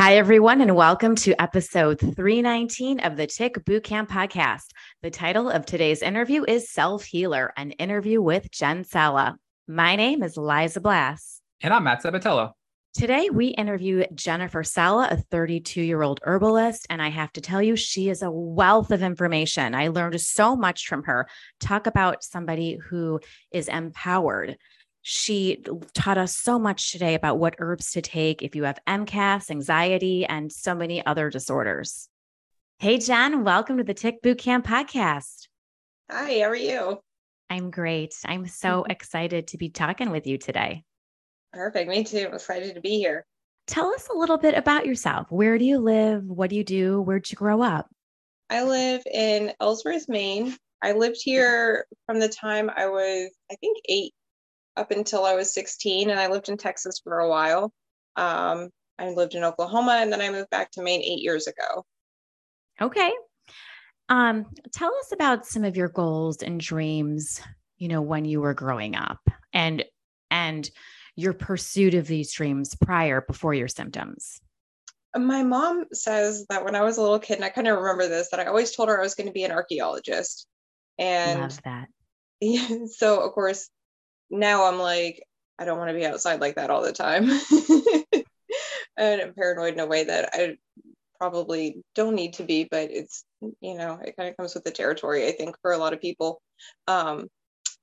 Hi, everyone, and welcome to episode 319 of the Tick Bootcamp podcast. The title of today's interview is Self Healer, an interview with Jen Sala. My name is Liza Blass. And I'm Matt Sabatello. Today, we interview Jennifer Sala, a 32 year old herbalist. And I have to tell you, she is a wealth of information. I learned so much from her. Talk about somebody who is empowered she taught us so much today about what herbs to take if you have MCAS, anxiety, and so many other disorders. Hey, Jen, welcome to the Tick Bootcamp podcast. Hi, how are you? I'm great. I'm so excited to be talking with you today. Perfect. Me too. I'm excited to be here. Tell us a little bit about yourself. Where do you live? What do you do? Where'd you grow up? I live in Ellsworth, Maine. I lived here from the time I was, I think, eight up until I was 16, and I lived in Texas for a while. Um, I lived in Oklahoma, and then I moved back to Maine eight years ago. Okay. Um, tell us about some of your goals and dreams, you know, when you were growing up and and your pursuit of these dreams prior before your symptoms. My mom says that when I was a little kid, and I kind of remember this, that I always told her I was going to be an archaeologist. And Love that. so, of course, now I'm like, I don't want to be outside like that all the time. and I'm paranoid in a way that I probably don't need to be, but it's, you know, it kind of comes with the territory, I think, for a lot of people. Um,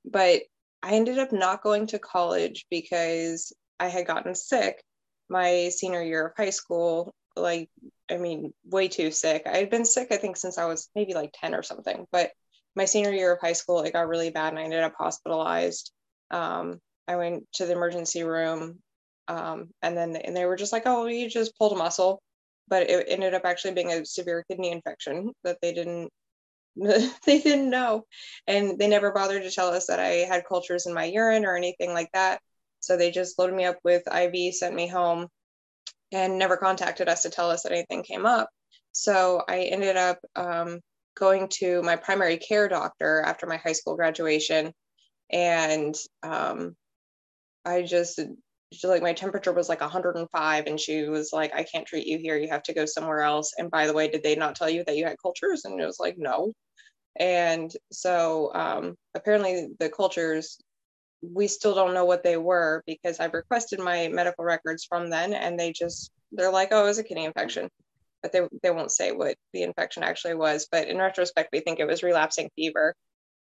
but I ended up not going to college because I had gotten sick my senior year of high school. Like, I mean, way too sick. I had been sick, I think, since I was maybe like 10 or something. But my senior year of high school, it got really bad and I ended up hospitalized. Um, I went to the emergency room um, and then and they were just like, oh, you just pulled a muscle. But it ended up actually being a severe kidney infection that they didn't they didn't know. And they never bothered to tell us that I had cultures in my urine or anything like that. So they just loaded me up with IV, sent me home, and never contacted us to tell us that anything came up. So I ended up um, going to my primary care doctor after my high school graduation. And um, I just, like, my temperature was like 105. And she was like, I can't treat you here. You have to go somewhere else. And by the way, did they not tell you that you had cultures? And it was like, no. And so um, apparently the cultures we still don't know what they were because I've requested my medical records from then and they just they're like, oh, it was a kidney infection. But they they won't say what the infection actually was. But in retrospect, we think it was relapsing fever.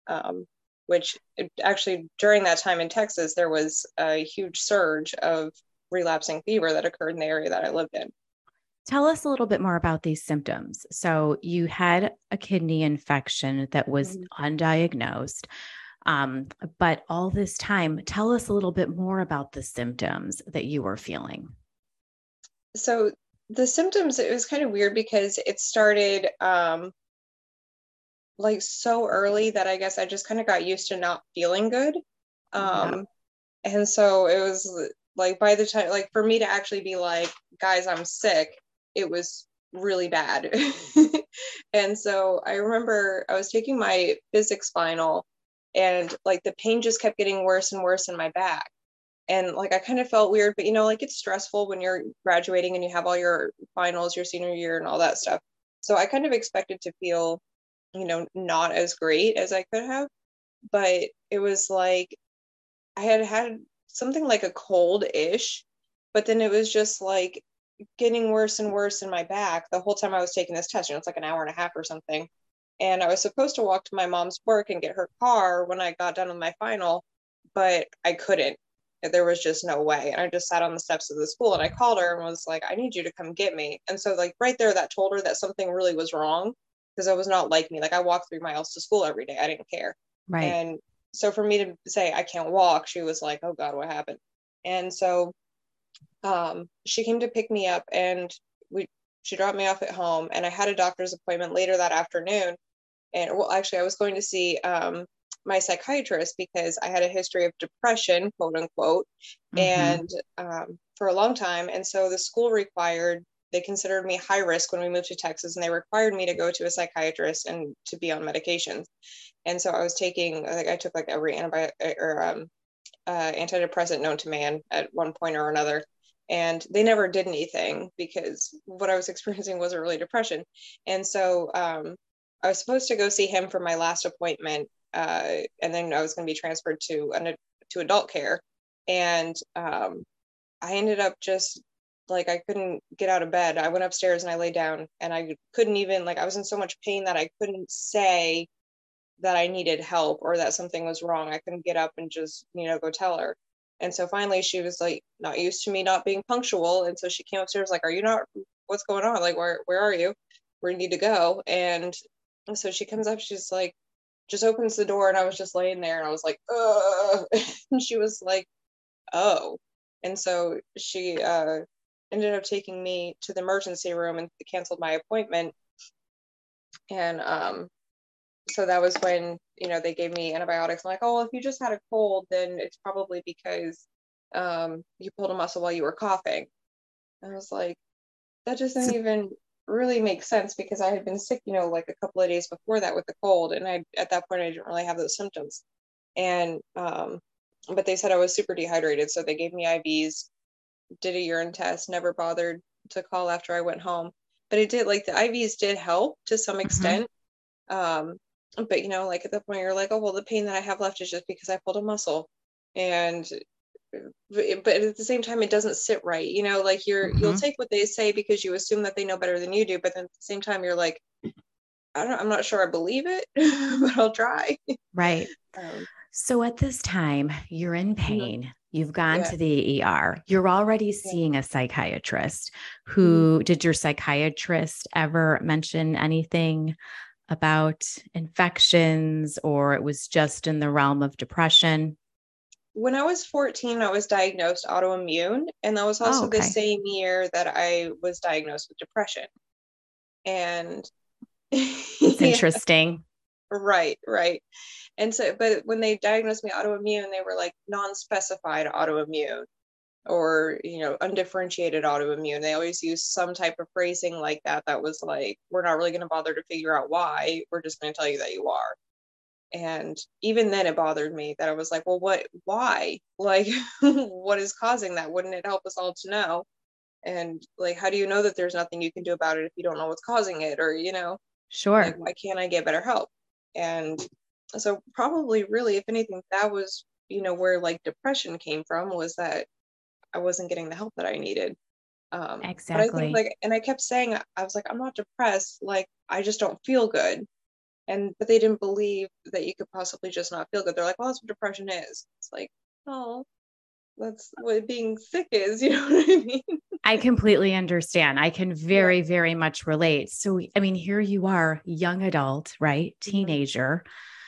Um, which actually during that time in Texas, there was a huge surge of relapsing fever that occurred in the area that I lived in. Tell us a little bit more about these symptoms. So, you had a kidney infection that was Mhm. undiagnosed. Um, but all this time, tell us a little bit more about the symptoms that you were feeling. So the symptoms, it was kind of weird because it started um, like so early that I guess I just kind of got used to not feeling good. Um, And so it was like by the time, like for me to actually be like, guys, I'm sick, it was really bad. and so I remember I was taking my physics final and like the pain just kept getting worse and worse in my back. And like I kind of felt weird, but you know, like it's stressful when you're graduating and you have all your finals your senior year and all that stuff. So I kind of expected to feel, you know, not as great as I could have. But it was like I had had something like a cold ish, but then it was just like getting worse and worse in my back the whole time I was taking this test. You know, it's like an hour and a half or something. And I was supposed to walk to my mom's work and get her car when I got done with my final, but I couldn't. There was just no way. And I just sat on the steps of the school and I called her and was like, I need you to come get me. And so, like, right there, that told her that something really was wrong because it was not like me. Like, I walked three miles to school every day. I didn't care. Right. And so for me to say I can't walk, she was like, "Oh God, what happened?" And so um, she came to pick me up, and we she dropped me off at home, and I had a doctor's appointment later that afternoon. And well, actually, I was going to see um, my psychiatrist because I had a history of depression, quote unquote, Mhm. and um, for a long time. And so the school required they considered me high risk when we moved to Texas, and they required me to go to a psychiatrist and to be on medications. And so I was taking, like, I took like every antibiotic or um, uh, antidepressant known to man at one point or another. and they never did anything because what I was experiencing wasn't really depression. And so um, I was supposed to go see him for my last appointment, uh, and then I was going to be transferred to an to adult care. And um, I ended up just like I couldn't get out of bed. I went upstairs and I lay down, and I couldn't even like I was in so much pain that I couldn't say that I needed help or that something was wrong. I couldn't get up and just you know go tell her. And so finally she was like not used to me not being punctual. And so she came upstairs like, Are you not what's going on? Like where where are you? Where you need to go? And so she comes up, she's like, just opens the door and I was just laying there and I was like, Ugh. and she was like, Oh. And so she uh ended up taking me to the emergency room and canceled my appointment. And um so that was when you know they gave me antibiotics. I'm like, oh, well, if you just had a cold, then it's probably because um, you pulled a muscle while you were coughing. And I was like, that doesn't even really make sense because I had been sick, you know, like a couple of days before that with the cold, and I at that point I didn't really have those symptoms. And um, but they said I was super dehydrated, so they gave me IVs, did a urine test, never bothered to call after I went home. But it did like the IVs did help to some mm-hmm. extent. Mm-hmm. Um, but you know like at that point you're like oh well the pain that i have left is just because i pulled a muscle and but at the same time it doesn't sit right you know like you're mm-hmm. you'll take what they say because you assume that they know better than you do but then at the same time you're like i don't i'm not sure i believe it but i'll try right um, so at this time you're in mm-hmm. pain You've gone yeah. to the ER. You're already seeing a psychiatrist. Who mm-hmm. did your psychiatrist ever mention anything about infections or it was just in the realm of depression? When I was 14, I was diagnosed autoimmune, and that was also oh, okay. the same year that I was diagnosed with depression. And it's interesting. Right, right. And so, but when they diagnosed me autoimmune, they were like non specified autoimmune or you know undifferentiated autoimmune. They always use some type of phrasing like that that was like we're not really going to bother to figure out why. We're just going to tell you that you are. And even then it bothered me that i was like well what why? Like what is causing that? Wouldn't it help us all to know? And like how do you know that there's nothing you can do about it if you don't know what's causing it? Or you know sure. like, why can't i get better help and so probably really if anything that was you know where like depression came from was that I wasn't getting the help that I needed. Um, exactly. But I think like, and I kept saying, I was like, I'm not depressed. Like, I just don't feel good. And, but they didn't believe that you could possibly just not feel good. They're like, well, that's what depression is. It's like, oh, that's what being sick is. You know what I mean? I completely understand. I can very, very much relate. So, I mean, here you are, young adult, right? Mm-hmm. Teenager.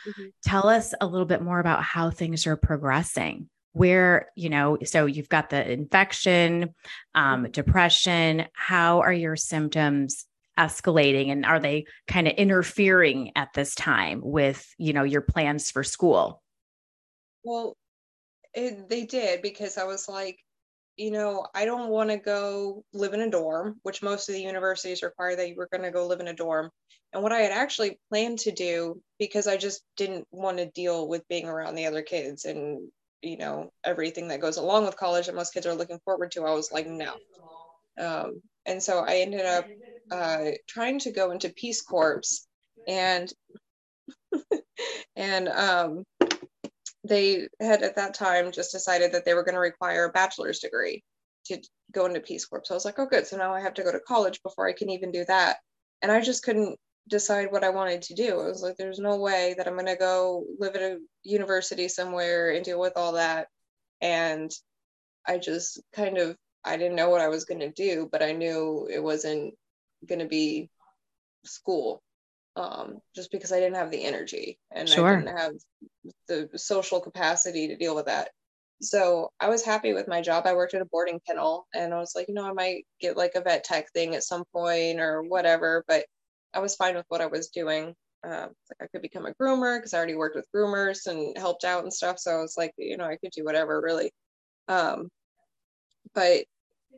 Mm-hmm. Tell us a little bit more about how things are progressing where you know so you've got the infection um, mm-hmm. depression how are your symptoms escalating and are they kind of interfering at this time with you know your plans for school well it, they did because i was like you know i don't want to go live in a dorm which most of the universities require that you were going to go live in a dorm. And what i had actually planned to do because i just didn't want to deal with being around the other kids and you know everything that goes along with college that most kids are looking forward to i was like no. Um, and so i ended up uh, trying to go into peace corps and and um, they had at that time just decided that they were going to require a bachelor's degree to go into peace corps so i was like oh good so now i have to go to college before i can even do that and i just couldn't decide what I wanted to do. I was like, there's no way that I'm going to go live at a university somewhere and deal with all that. And I just kind of, I didn't know what I was going to do, but I knew it wasn't going to be school um, just because I didn't have the energy and sure. I didn't have the social capacity to deal with that. So I was happy with my job. I worked at a boarding kennel and I was like, you know, I might get like a vet tech thing at some point or whatever, but I was fine with what I was doing. Uh, like I could become a groomer because I already worked with groomers and helped out and stuff. So I was like, you know, I could do whatever really. Um, but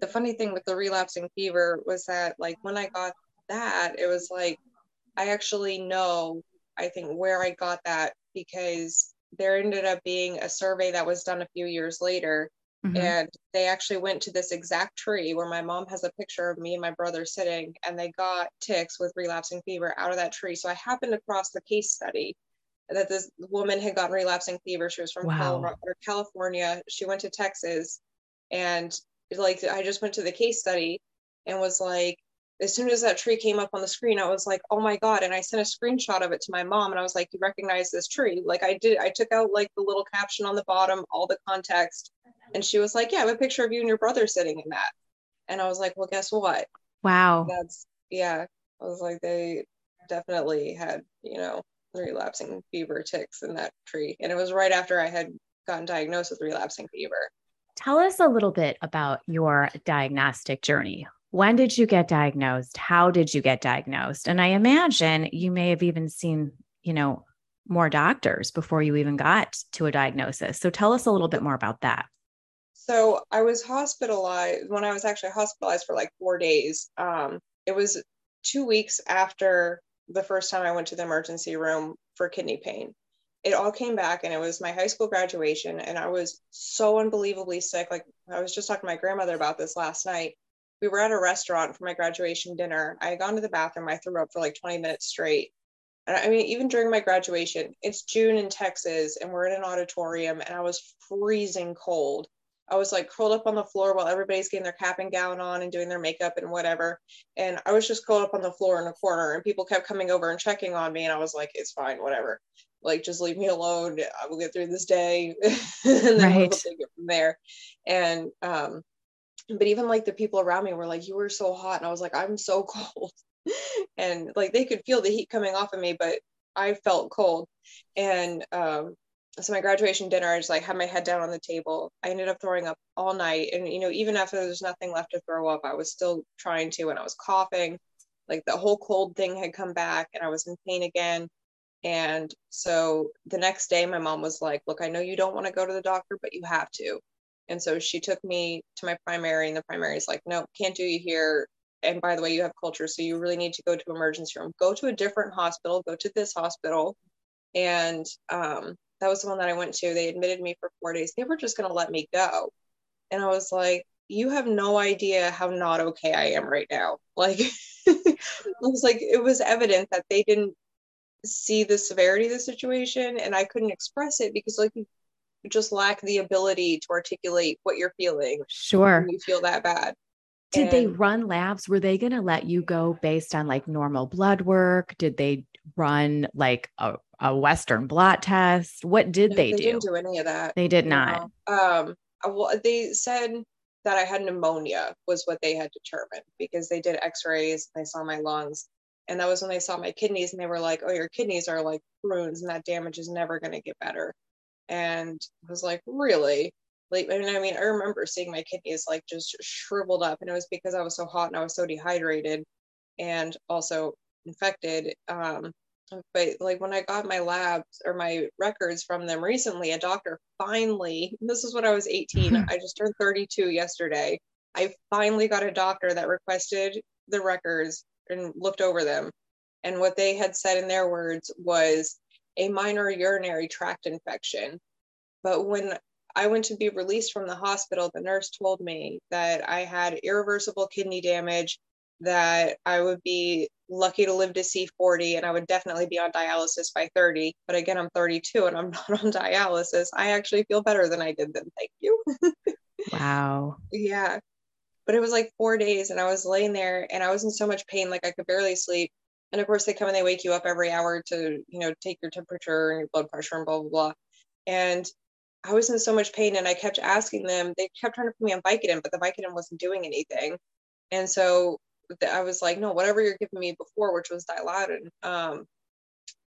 the funny thing with the relapsing fever was that like when I got that, it was like I actually know I think where I got that because there ended up being a survey that was done a few years later Mm-hmm. And they actually went to this exact tree where my mom has a picture of me and my brother sitting, and they got ticks with relapsing fever out of that tree. So I happened across the case study that this woman had gotten relapsing fever. She was from wow. California. She went to Texas, and like I just went to the case study and was like, as soon as that tree came up on the screen, I was like, oh my God. And I sent a screenshot of it to my mom and I was like, you recognize this tree? Like I did, I took out like the little caption on the bottom, all the context. And she was like, yeah, I have a picture of you and your brother sitting in that. And I was like, well, guess what? Wow. That's, yeah. I was like, they definitely had, you know, relapsing fever ticks in that tree. And it was right after I had gotten diagnosed with relapsing fever. Tell us a little bit about your diagnostic journey. When did you get diagnosed? How did you get diagnosed? And I imagine you may have even seen, you know, more doctors before you even got to a diagnosis. So tell us a little bit more about that. So I was hospitalized when I was actually hospitalized for like four days. Um, it was two weeks after the first time I went to the emergency room for kidney pain. It all came back and it was my high school graduation and I was so unbelievably sick. Like I was just talking to my grandmother about this last night we were at a restaurant for my graduation dinner. I had gone to the bathroom. I threw up for like 20 minutes straight. And I mean, even during my graduation, it's June in Texas and we're in an auditorium and I was freezing cold. I was like curled up on the floor while everybody's getting their cap and gown on and doing their makeup and whatever. And I was just curled up on the floor in a corner and people kept coming over and checking on me. And I was like, it's fine, whatever. Like, just leave me alone. I will get through this day. and then right. we'll take it from there. And um, but even like the people around me were like you were so hot and i was like i'm so cold. And like they could feel the heat coming off of me but i felt cold. And um so my graduation dinner i just like had my head down on the table. I ended up throwing up all night. And you know even after there's nothing left to throw up i was still trying to and i was coughing. Like the whole cold thing had come back and i was in pain again. And so the next day my mom was like look i know you don't want to go to the doctor but you have to and so she took me to my primary, and the primary is like, no, can't do you here. And by the way, you have culture, so you really need to go to emergency room. Go to a different hospital. Go to this hospital. And um, that was the one that I went to. They admitted me for four days. They were just going to let me go. And I was like, you have no idea how not okay I am right now. Like, it was like, it was evident that they didn't see the severity of the situation and I couldn't express it because, like, just lack the ability to articulate what you're feeling. Sure. you feel that bad. Did and, they run labs? Were they going to let you go based on like normal blood work? Did they run like a, a Western blot test? What did no, they, they do? Didn't do any of that. They did not. Um, well, they said that I had pneumonia was what they had determined because they did X-rays. and They saw my lungs, and that was when they saw my kidneys, and they were like, "Oh, your kidneys are like prunes, and that damage is never going to get better." And I was like, really? Like, I mean, I mean, I remember seeing my kidneys like just shriveled up, and it was because I was so hot and I was so dehydrated, and also infected. Um, but like when I got my labs or my records from them recently, a doctor finally, this is when I was 18, I just turned 32 yesterday. I finally got a doctor that requested the records and looked over them. And what they had said in their words was a minor urinary tract infection. But when I went to be released from the hospital, the nurse told me that I had irreversible kidney damage, that I would be lucky to live to see 40 and I would definitely be on dialysis by 30. But again, I'm 32 and I'm not on dialysis. I actually feel better than I did then. Thank you. wow. Yeah. But it was like four days and I was laying there and I was in so much pain, like I could barely sleep and of course they come and they wake you up every hour to you know take your temperature and your blood pressure and blah blah blah. And i was in so much pain and i kept asking them they kept trying to put me on vicodin but the vicodin wasn't doing anything. And so i was like no whatever you're giving me before which was dilaudid. Um,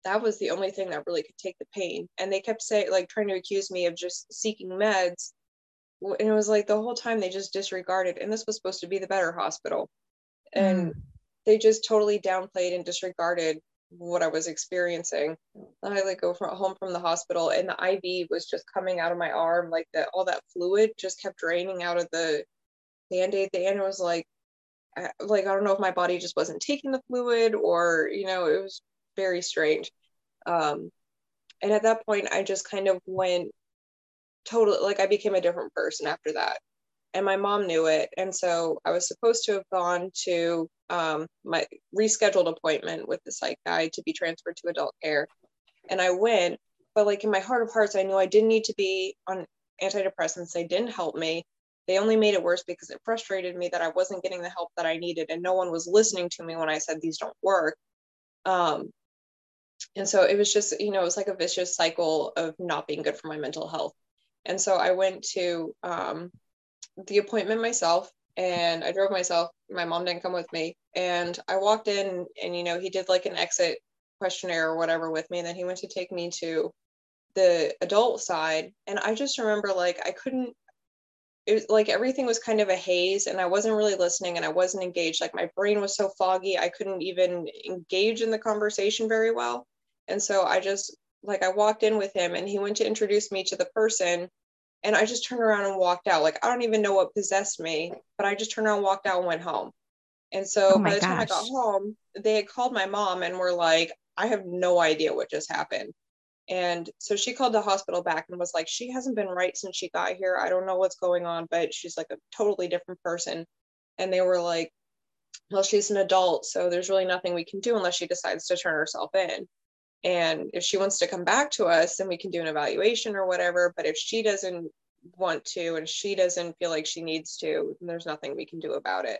that was the only thing that really could take the pain. And they kept saying like trying to accuse me of just seeking meds. And it was like the whole time they just disregarded. And this was supposed to be the better hospital. And mm they just totally downplayed and disregarded what I was experiencing. I like go from home from the hospital and the IV was just coming out of my arm, like that all that fluid just kept draining out of the band-aid the end was like like I don't know if my body just wasn't taking the fluid or you know it was very strange. Um and at that point I just kind of went totally like I became a different person after that. And my mom knew it. And so I was supposed to have gone to um, my rescheduled appointment with the psych guy to be transferred to adult care. And I went, but like in my heart of hearts, I knew I didn't need to be on antidepressants. They didn't help me. They only made it worse because it frustrated me that I wasn't getting the help that I needed and no one was listening to me when I said these don't work. Um, and so it was just, you know, it was like a vicious cycle of not being good for my mental health. And so I went to um, the appointment myself and I drove myself. My mom didn't come with me. And I walked in and, you know, he did like an exit questionnaire or whatever with me. And then he went to take me to the adult side. And I just remember like I couldn't, it was like everything was kind of a haze and I wasn't really listening and I wasn't engaged. Like my brain was so foggy, I couldn't even engage in the conversation very well. And so I just like I walked in with him and he went to introduce me to the person and I just turned around and walked out. Like I don't even know what possessed me, but I just turned around, walked out, and went home. And so oh by the gosh. time I got home, they had called my mom and were like, I have no idea what just happened. And so she called the hospital back and was like, she hasn't been right since she got here. I don't know what's going on, but she's like a totally different person. And they were like, well, she's an adult, so there's really nothing we can do unless she decides to turn herself in. And if she wants to come back to us, then we can do an evaluation or whatever. But if she doesn't want to and she doesn't feel like she needs to, there's nothing we can do about it.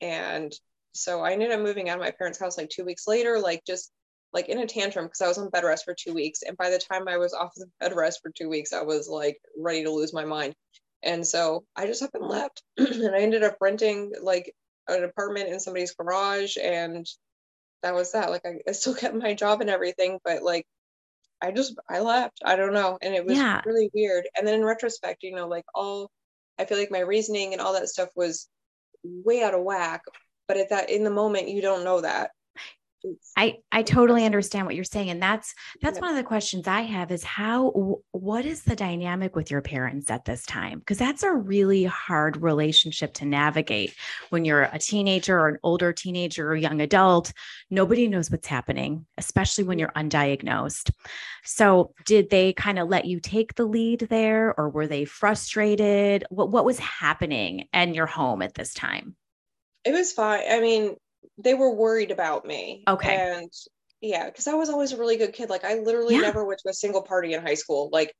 And so I ended up moving out of my parents' house like two weeks later, like just like in a tantrum because I was on bed rest for two weeks. And by the time I was off the bed rest for two weeks, I was like ready to lose my mind. And so I just up and left. and I ended up renting like an apartment in somebody's garage and that was that. Like I, I still kept my job and everything, but like I just I left. I don't know. And it was yeah. really weird. And then in retrospect, you know, like all I feel like my reasoning and all that stuff was way out of whack. But at that in the moment you don't know that. I I totally understand what you're saying and that's that's yeah. one of the questions I have is how what is the dynamic with your parents at this time? Because that's a really hard relationship to navigate when you're a teenager or an older teenager or young adult. Nobody knows what's happening especially when you're undiagnosed. So did they kind of let you take the lead there or were they frustrated? What what was happening in your home at this time? It was fine. I mean they were worried about me. Okay. And yeah, because I was always a really good kid. Like I literally yeah. never went to a single party in high school. Like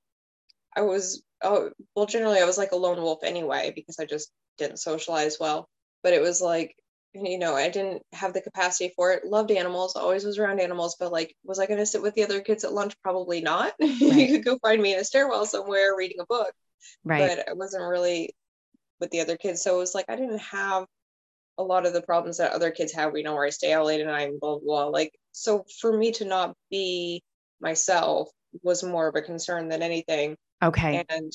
I was oh well generally I was like a lone wolf anyway because I just didn't socialize well. But it was like you know, I didn't have the capacity for it. Loved animals, always was around animals, but like, was I going to sit with the other kids at lunch? Probably not. Right. you could go find me in a stairwell somewhere reading a book. Right. But I wasn't really with the other kids. So it was like, I didn't have a lot of the problems that other kids have. We know where I stay out late at night and blah, blah, blah. Like, so for me to not be myself was more of a concern than anything. Okay. And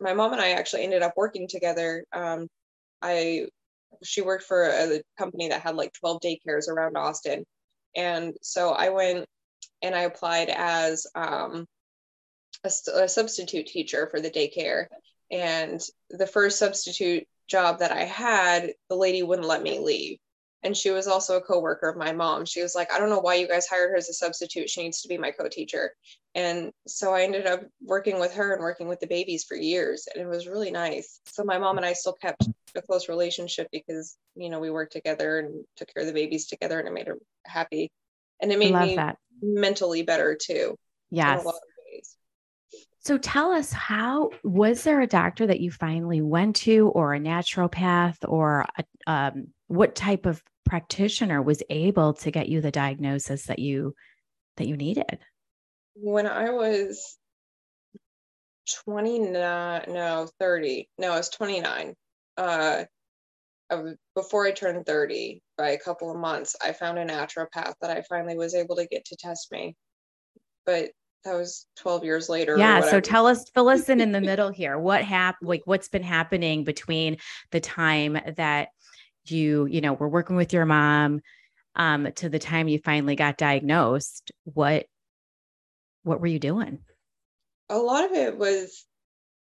my mom and I actually ended up working together. Um, I, she worked for a company that had like 12 daycares around Austin. And so I went and I applied as um, a, a substitute teacher for the daycare. And the first substitute job that I had, the lady wouldn't let me leave. And she was also a coworker of my mom. She was like, I don't know why you guys hired her as a substitute. She needs to be my co-teacher. And so I ended up working with her and working with the babies for years. And it was really nice. So my mom and I still kept a close relationship because, you know, we worked together and took care of the babies together and it made her happy. And it made me that. mentally better too. Yes. So tell us how was there a doctor that you finally went to or a naturopath or a, um, what type of practitioner was able to get you the diagnosis that you that you needed? When I was 29 no 30 no I was 29 uh before I turned 30 by a couple of months I found a naturopath that I finally was able to get to test me but that was 12 years later. Yeah. So tell us, fill us in in the middle here. What happened? Like, what's been happening between the time that you, you know, were working with your mom um, to the time you finally got diagnosed? What, what were you doing? A lot of it was,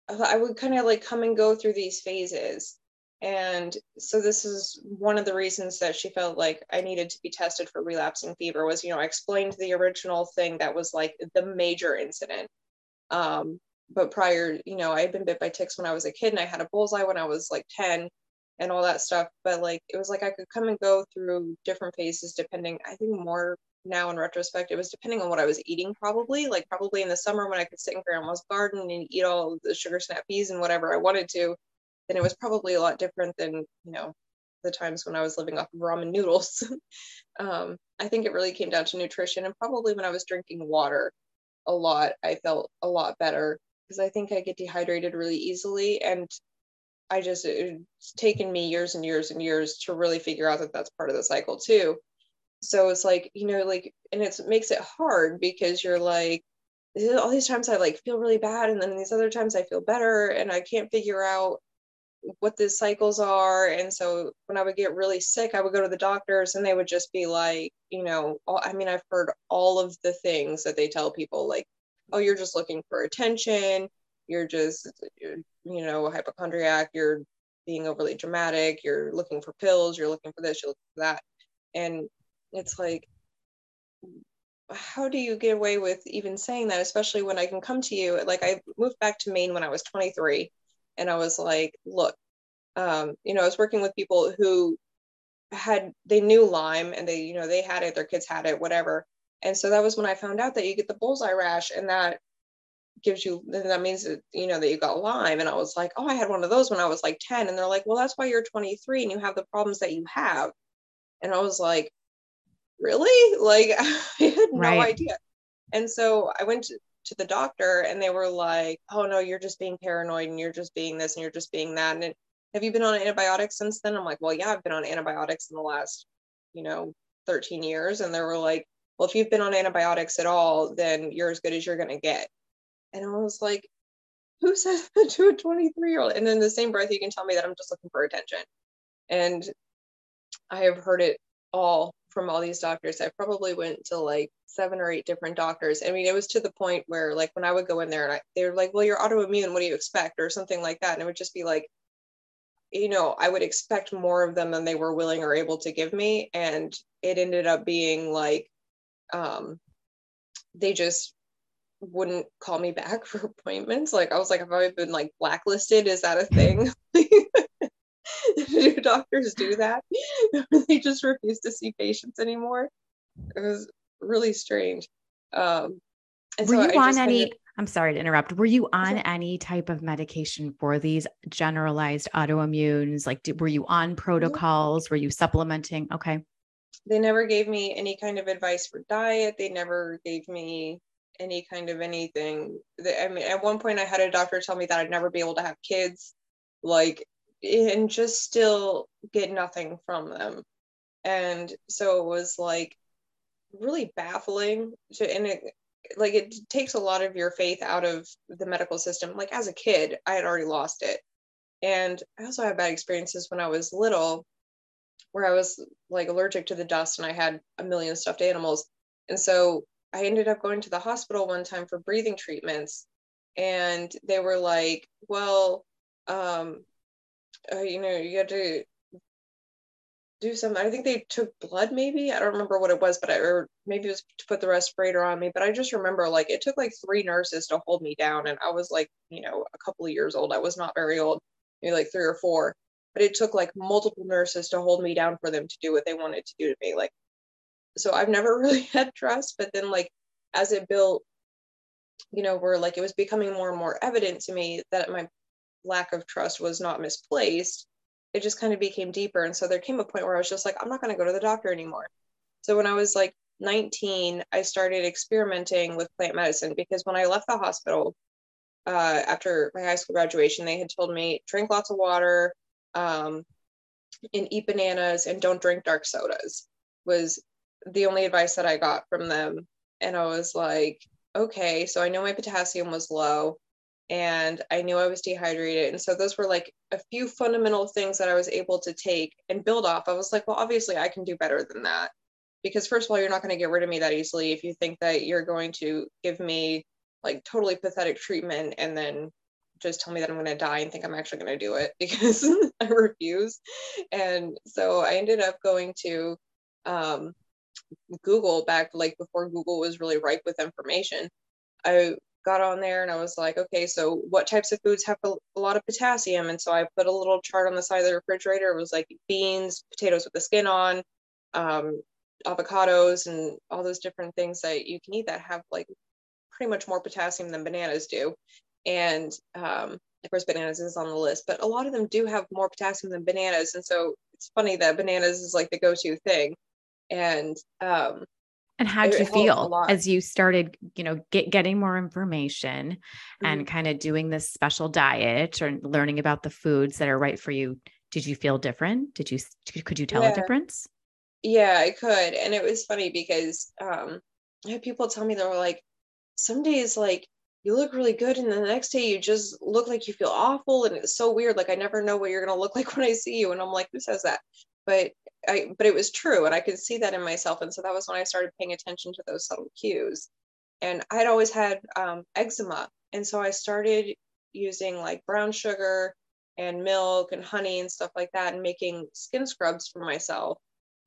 I would kind of like come and go through these phases. And so this is one of the reasons that she felt like I needed to be tested for relapsing fever was, you know, I explained the original thing that was like the major incident. Um, but prior, you know, I had been bit by ticks when I was a kid and I had a bullseye when I was like 10 and all that stuff. But like it was like I could come and go through different phases depending, I think more now in retrospect, it was depending on what I was eating probably. Like probably in the summer when I could sit in grandma's garden and eat all the sugar snap peas and whatever I wanted to, then it was probably a lot different than, you know, the times when I was living off of ramen noodles. um, I think it really came down to nutrition and probably when I was drinking water a lot, I felt a lot better because I think I get dehydrated really easily. And I just, it's taken me years and years and years to really figure out that that's part of the cycle too. So it's like, you know, like, and it makes it hard because you're like, all these times I like feel really bad. And then these other times I feel better and I can't figure out what the cycles are. And so when I would get really sick, I would go to the doctors and they would just be like, you know, all, I mean, I've heard all of the things that they tell people, like, oh, you're just looking for attention. You're just, you know, a hypochondriac. You're being overly dramatic. You're looking for pills. You're looking for this. You're looking for that. And it's like, how do you get away with even saying that, especially when I can come to you? Like, I moved back to Maine when I was 23 and I was like, look, um, you know, I was working with people who had they knew Lyme and they, you know, they had it, their kids had it, whatever. And so that was when I found out that you get the bullseye rash and that gives you then that means that you know that you got Lyme. And I was like, oh, I had one of those when I was like 10. And they're like, well, that's why you're 23 and you have the problems that you have. And I was like, really? Like I had no right. idea. And so I went to, to the doctor and they were like, oh no, you're just being paranoid and you're just being this and you're just being that. And have you been on antibiotics since then? I'm like, well, yeah, I've been on antibiotics in the last, you know, 13 years. And they were like, well, if you've been on antibiotics at all, then you're as good as you're going to get. And I was like, who says that to a 23 year old? And then the same breath, you can tell me that I'm just looking for attention. And I have heard it all from all these doctors. I probably went to like seven or eight different doctors. I mean, it was to the point where like when I would go in there and I, they were like, well, you're autoimmune. What do you expect? Or something like that. And it would just be like, you know, I would expect more of them than they were willing or able to give me. And it ended up being like, um, they just wouldn't call me back for appointments. Like I was like, have I been like blacklisted? Is that a thing? do doctors do that? they just refuse to see patients anymore. It was really strange. Um, were so you I on any? I'm sorry to interrupt. Were you on any type of medication for these generalized autoimmunes? Like, did, were you on protocols? Were you supplementing? Okay. They never gave me any kind of advice for diet. They never gave me any kind of anything. I mean, at one point, I had a doctor tell me that I'd never be able to have kids. Like, and just still get nothing from them. And so it was like really baffling to, and it, like it takes a lot of your faith out of the medical system. Like as a kid, I had already lost it. And I also had bad experiences when I was little where I was like allergic to the dust and I had a million stuffed animals. And so I ended up going to the hospital one time for breathing treatments. And they were like, well, um, uh, you know, you had to do something. I think they took blood, maybe. I don't remember what it was, but I, or maybe it was to put the respirator on me. But I just remember like it took like three nurses to hold me down. And I was like, you know, a couple of years old. I was not very old, maybe like three or four. But it took like multiple nurses to hold me down for them to do what they wanted to do to me. Like, so I've never really had trust. But then, like, as it built, you know, where like it was becoming more and more evident to me that my lack of trust was not misplaced, it just kind of became deeper. And so there came a point where I was just like, I'm not going to go to the doctor anymore. So when I was like 19, I started experimenting with plant medicine because when I left the hospital uh, after my high school graduation, they had told me drink lots of water um, and eat bananas and don't drink dark sodas was the only advice that I got from them. And I was like, okay, so I know my potassium was low and I knew I was dehydrated. And so those were like a few fundamental things that I was able to take and build off. I was like, well, obviously I can do better than that. Because first of all, you're not going to get rid of me that easily if you think that you're going to give me like totally pathetic treatment and then just tell me that I'm going to die and think I'm actually going to do it because I refuse. And so I ended up going to um, Google back like before Google was really ripe with information. I got on there and I was like, okay, so what types of foods have a, a, lot of potassium? And so I put a little chart on the side of the refrigerator. It was like beans, potatoes with the skin on, um, avocados, and all those different things that you can eat that have like pretty much more potassium than bananas do. And um, of course, bananas is on the list, but a lot of them do have more potassium than bananas. And so it's funny that bananas is like the go to thing. And um, and how did you feel as you started, you know, get, getting more information mm-hmm. and kind of doing this special diet or learning about the foods that are right for you? Did you feel different? Did you, could you tell yeah. a difference? Yeah, I could. And it was funny because um, I had people tell me they were like, some days, like, you look really good. And the next day you just look like you feel awful. And it's so weird. Like, I never know what you're going to look like when I see you. And I'm like, who says that? But I, but it was true and I could see that in myself. And so that was when I started paying attention to those subtle cues. And I'd always had um, eczema. And so I started using like brown sugar and milk and honey and stuff like that and making skin scrubs for myself.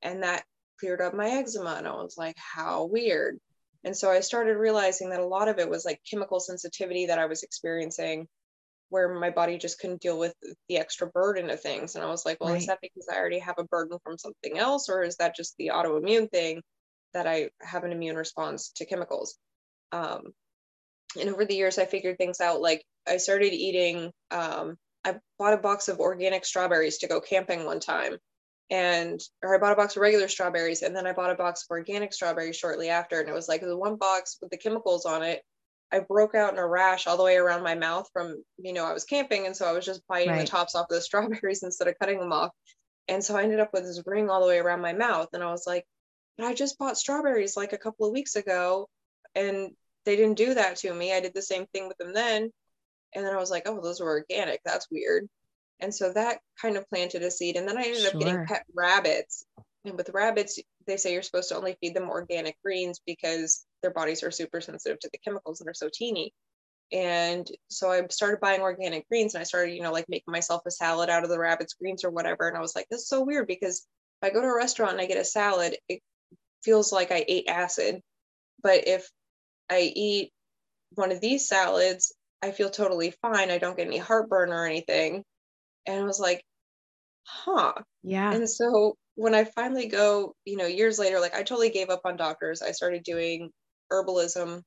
And that cleared up my eczema. And I was like, how weird. And so I started realizing that a lot of it was like chemical sensitivity that I was experiencing where my body just couldn't deal with the extra burden of things. And I was like, well, right. is that because I already have a burden from something else, or is that just the autoimmune thing that I have an immune response to chemicals? Um, and over the years, I figured things out. Like I started eating, um, I bought a box of organic strawberries to go camping one time. And, or I bought a box of regular strawberries and then I bought a box of organic strawberries shortly after. And it was like the one box with the chemicals on it I broke out in a rash all the way around my mouth from, you know, I was camping. And so I was just biting right. the tops off of the strawberries instead of cutting them off. And so I ended up with this ring all the way around my mouth. And I was like, but I just bought strawberries like a couple of weeks ago and they didn't do that to me. I did the same thing with them then. And then I was like, oh, those were organic. That's weird. And so that kind of planted a seed. And then I ended sure. up getting pet rabbits. And with rabbits, they say you're supposed to only feed them organic greens because their bodies are super sensitive to the chemicals that are so teeny. And so I started buying organic greens and I started, you know, like making myself a salad out of the rabbit's greens or whatever. And I was like, this is so weird because if I go to a restaurant and I get a salad, it feels like I ate acid. But if I eat one of these salads, I feel totally fine. I don't get any heartburn or anything. And I was like, huh. Yeah. And so when I finally go, you know, years later, like I totally gave up on doctors. I started doing herbalism.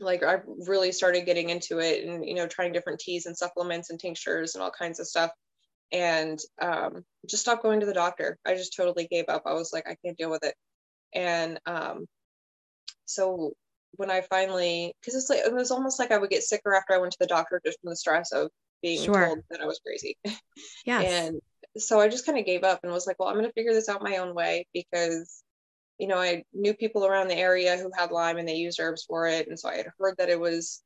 Like I really started getting into it and, you know, trying different teas and supplements and tinctures and all kinds of stuff. And um, just stopped going to the doctor. I just totally gave up. I was like, I can't deal with it. And um, so when I finally, because it's like, it was almost like I would get sicker after I went to the doctor just from the stress of being sure. told that I was crazy. Yeah. and so I just kind of gave up and was like, well, I'm going to figure this out my own way because, you know, I knew people around the area who had Lyme and they used herbs for it. And so I had heard that it was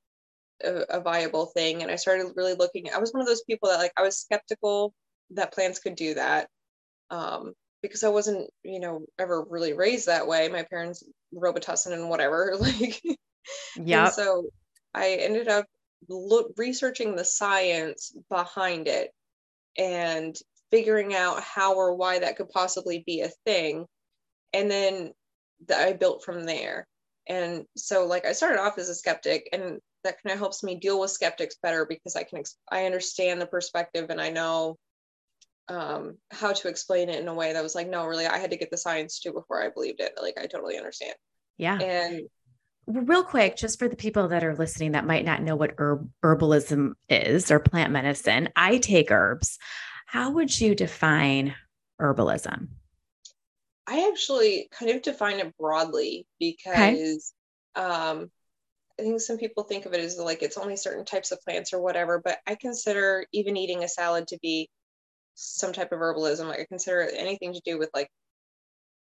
a, a viable thing. And I started really looking. I was one of those people that, like, I was skeptical that plants could do that um, because I wasn't, you know, ever really raised that way. My parents, Robitussin and whatever. Like, yeah. So I ended up look, researching the science behind it and figuring out how or why that could possibly be a thing and then i built from there. And so like i started off as a skeptic and that kind of helps me deal with skeptics better because i can i understand the perspective and i know um, how to explain it in a way that was like no really i had to get the science too before i believed it. Like i totally understand. Yeah. And real quick just for the people that are listening that might not know what herb, herbalism is or plant medicine i take herbs. How would you define herbalism? I actually kind of define it broadly because okay. um, I think some people think of it as like it's only certain types of plants or whatever, but I consider even eating a salad to be some type of herbalism. Like I consider anything to do with like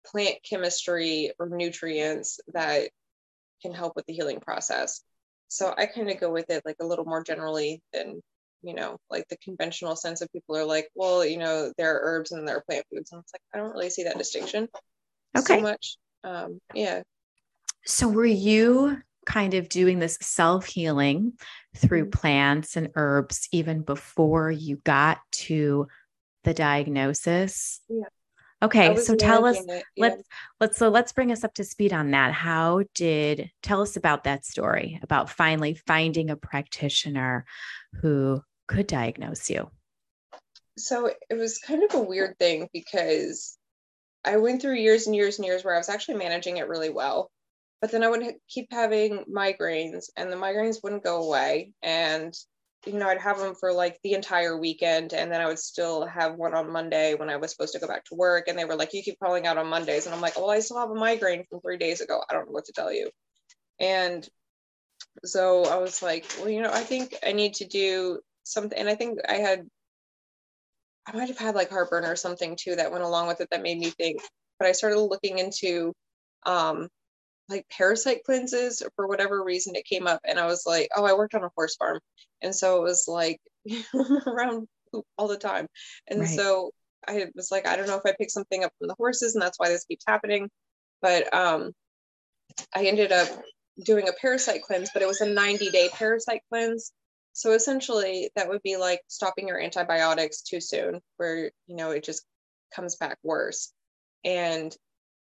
plant chemistry or nutrients that can help with the healing process. So I kind of go with it like a little more generally than you know, like the conventional sense of people are like, well, you know, there are herbs and there are plant foods. And it's like, I don't really see that distinction okay. so much. Um, yeah. So were you kind of doing this self healing through mm-hmm. plants and herbs even before you got to the diagnosis? Yeah. Okay, so tell us it, yeah. let's let's so let's bring us up to speed on that. How did tell us about that story about finally finding a practitioner who could diagnose you? So it was kind of a weird thing because I went through years and years and years where I was actually managing it really well. But then I would keep having migraines and the migraines wouldn't go away and you know, I'd have them for like the entire weekend, and then I would still have one on Monday when I was supposed to go back to work. And they were like, "You keep calling out on Mondays," and I'm like, "Well, I still have a migraine from three days ago. I don't know what to tell you." And so I was like, "Well, you know, I think I need to do something." And I think I had, I might have had like heartburn or something too that went along with it that made me think. But I started looking into um, like parasite cleanses for whatever reason it came up and i was like oh i worked on a horse farm and so it was like around all the time and right. so i was like i don't know if i picked something up from the horses and that's why this keeps happening but um i ended up doing a parasite cleanse but it was a 90 day parasite cleanse so essentially that would be like stopping your antibiotics too soon where you know it just comes back worse and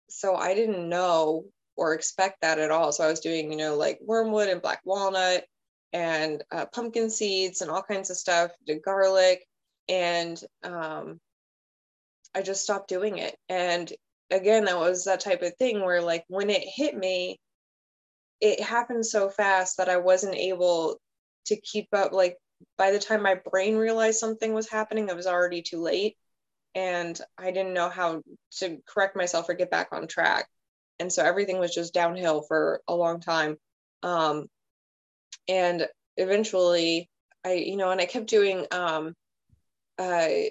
so i didn't know or expect that at all. So I was doing, you know, like wormwood and black walnut and uh, pumpkin seeds and all kinds of stuff, did garlic. And um, I just stopped doing it. And again, that was that type of thing where, like, when it hit me, it happened so fast that I wasn't able to keep up. Like, by the time my brain realized something was happening, it was already too late. And I didn't know how to correct myself or get back on track and so everything was just downhill for a long time um, and eventually i you know and i kept doing um, uh, i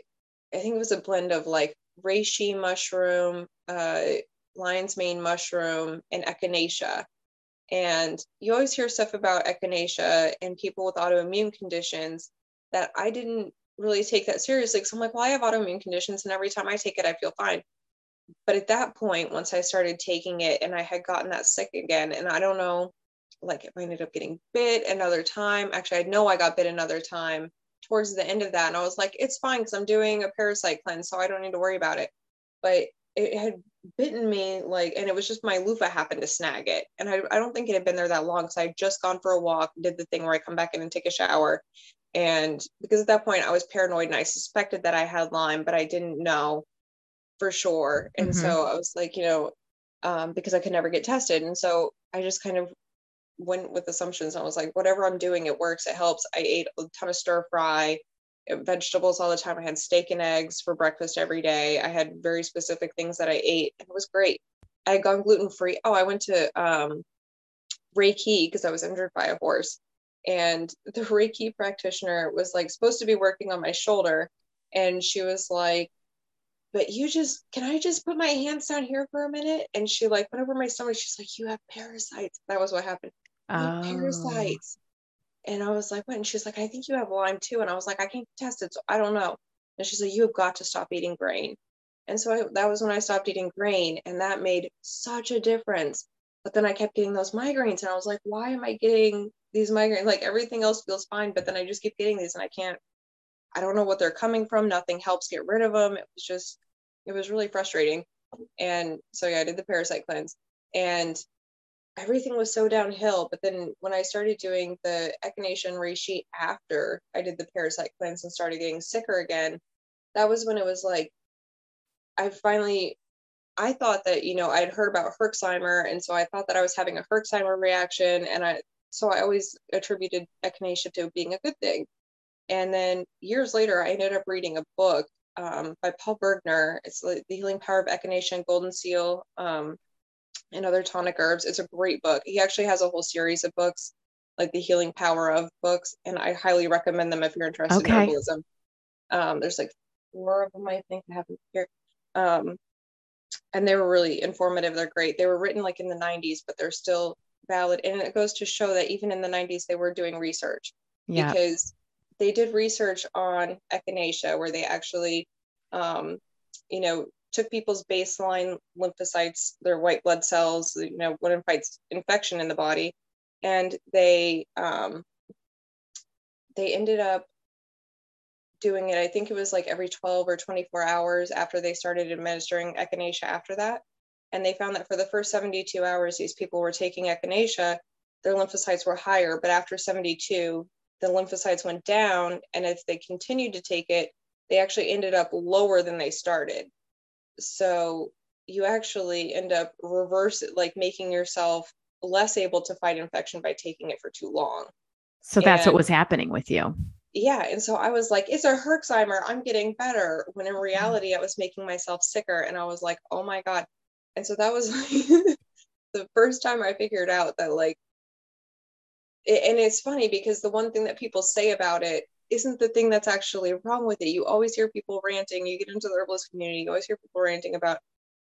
think it was a blend of like reishi mushroom uh, lion's mane mushroom and echinacea and you always hear stuff about echinacea and people with autoimmune conditions that i didn't really take that seriously because i'm like well i have autoimmune conditions and every time i take it i feel fine. But at that point once i started taking it and i had gotten that sick again and i don't know like if i ended up getting bit another time actually i know i got bit another time towards the end of that and i was like it's fine because i'm doing a parasite cleanse so i don't need to worry about it. But it had bitten me like and it was just my loofah happened to snag it and i, I don't think it had been there that long because i had just gone for a walk did the thing where i come back in and take a shower and because at that point i was paranoid and i suspected that i had lyme but i didn't know for sure. And mm-hmm. so I was like, you know, um, because I could never get tested. And so I just kind of went with assumptions. I was like, whatever I'm doing, it works, it helps. I ate a ton of stir fry vegetables all the time. I had steak and eggs for breakfast every day. I had very specific things that I ate, and it was great. I had gone gluten free. Oh, I went to um, Reiki because I was injured by a horse. And the Reiki practitioner was like supposed to be working on my shoulder. And she was like, but you just can I just put my hands down here for a minute? And she like went over my stomach. She's like, you have parasites. That was what happened. Oh. Parasites. And I was like, what? And she's like, I think you have Lyme too. And I was like, I can't test it, so I don't know. And she's like, you have got to stop eating grain. And so I, that was when I stopped eating grain, and that made such a difference. But then I kept getting those migraines, and I was like, why am I getting these migraines? Like everything else feels fine, but then I just keep getting these, and I can't. I don't know what they're coming from. Nothing helps get rid of them. It was just it was really frustrating. And so yeah, I did the parasite cleanse and everything was so downhill. But then when I started doing the echinacea and reishi after I did the parasite cleanse and started getting sicker again, that was when it was like I finally I thought that, you know, I'd heard about Herxheimer and so I thought that I was having a Herxheimer reaction and I so I always attributed echinacea to being a good thing. And then years later I ended up reading a book um, by Paul Bergner. It's The Healing Power of Echinacea and Golden Seal um, and Other Tonic Herbs. It's a great book. He actually has a whole series of books, like The Healing Power of books, and I highly recommend them if you're interested okay. in herbalism. Um, there's like four of them, I think, I have here. Um, and they were really informative. They're great. They were written like in the 90s, but they're still valid. And it goes to show that even in the 90s, they were doing research yeah. because they did research on echinacea where they actually, um, you know, took people's baseline lymphocytes, their white blood cells, you know, what fights infection in the body, and they um, they ended up doing it, I think it was like every 12 or 24 hours after they started administering echinacea after that. And they found that for the first 72 hours, these people were taking echinacea, their lymphocytes were higher, but after 72, the lymphocytes went down. And if they continued to take it, they actually ended up lower than they started. So you actually end up reverse like making yourself less able to fight infection by taking it for too long. So that's and, what was happening with you. Yeah. And so I was like, it's a Herxheimer. I'm getting better. When in reality, I was making myself sicker. And I was like, oh my God. And so that was like the first time I figured out that, like, it, and it's funny because the one thing that people say about it isn't the thing that's actually wrong with it. You always hear people ranting. You get into the herbalist community, you always hear people ranting about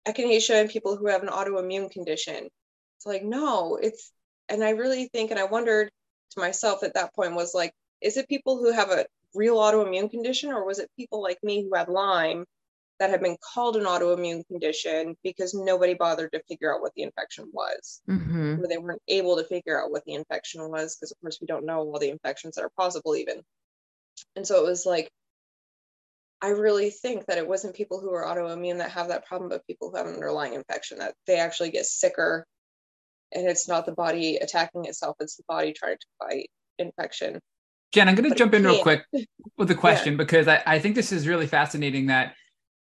echinacea and people who have an autoimmune condition. It's like, no, it's, and I really think, and I wondered to myself at that point was like, is it people who have a real autoimmune condition or was it people like me who had Lyme that had been called an autoimmune condition because nobody bothered to figure out what the infection was mm-hmm. or they weren't able to figure out what the infection was because of course we don't know all the infections that are possible even and so it was like I really think that it wasn't people who are autoimmune that have that problem, but people who have an underlying infection that they actually get sicker. And it's not the body attacking itself, it's the body trying to fight infection. Jen, I'm going to jump in real quick with a question yeah. because I, I think this is really fascinating that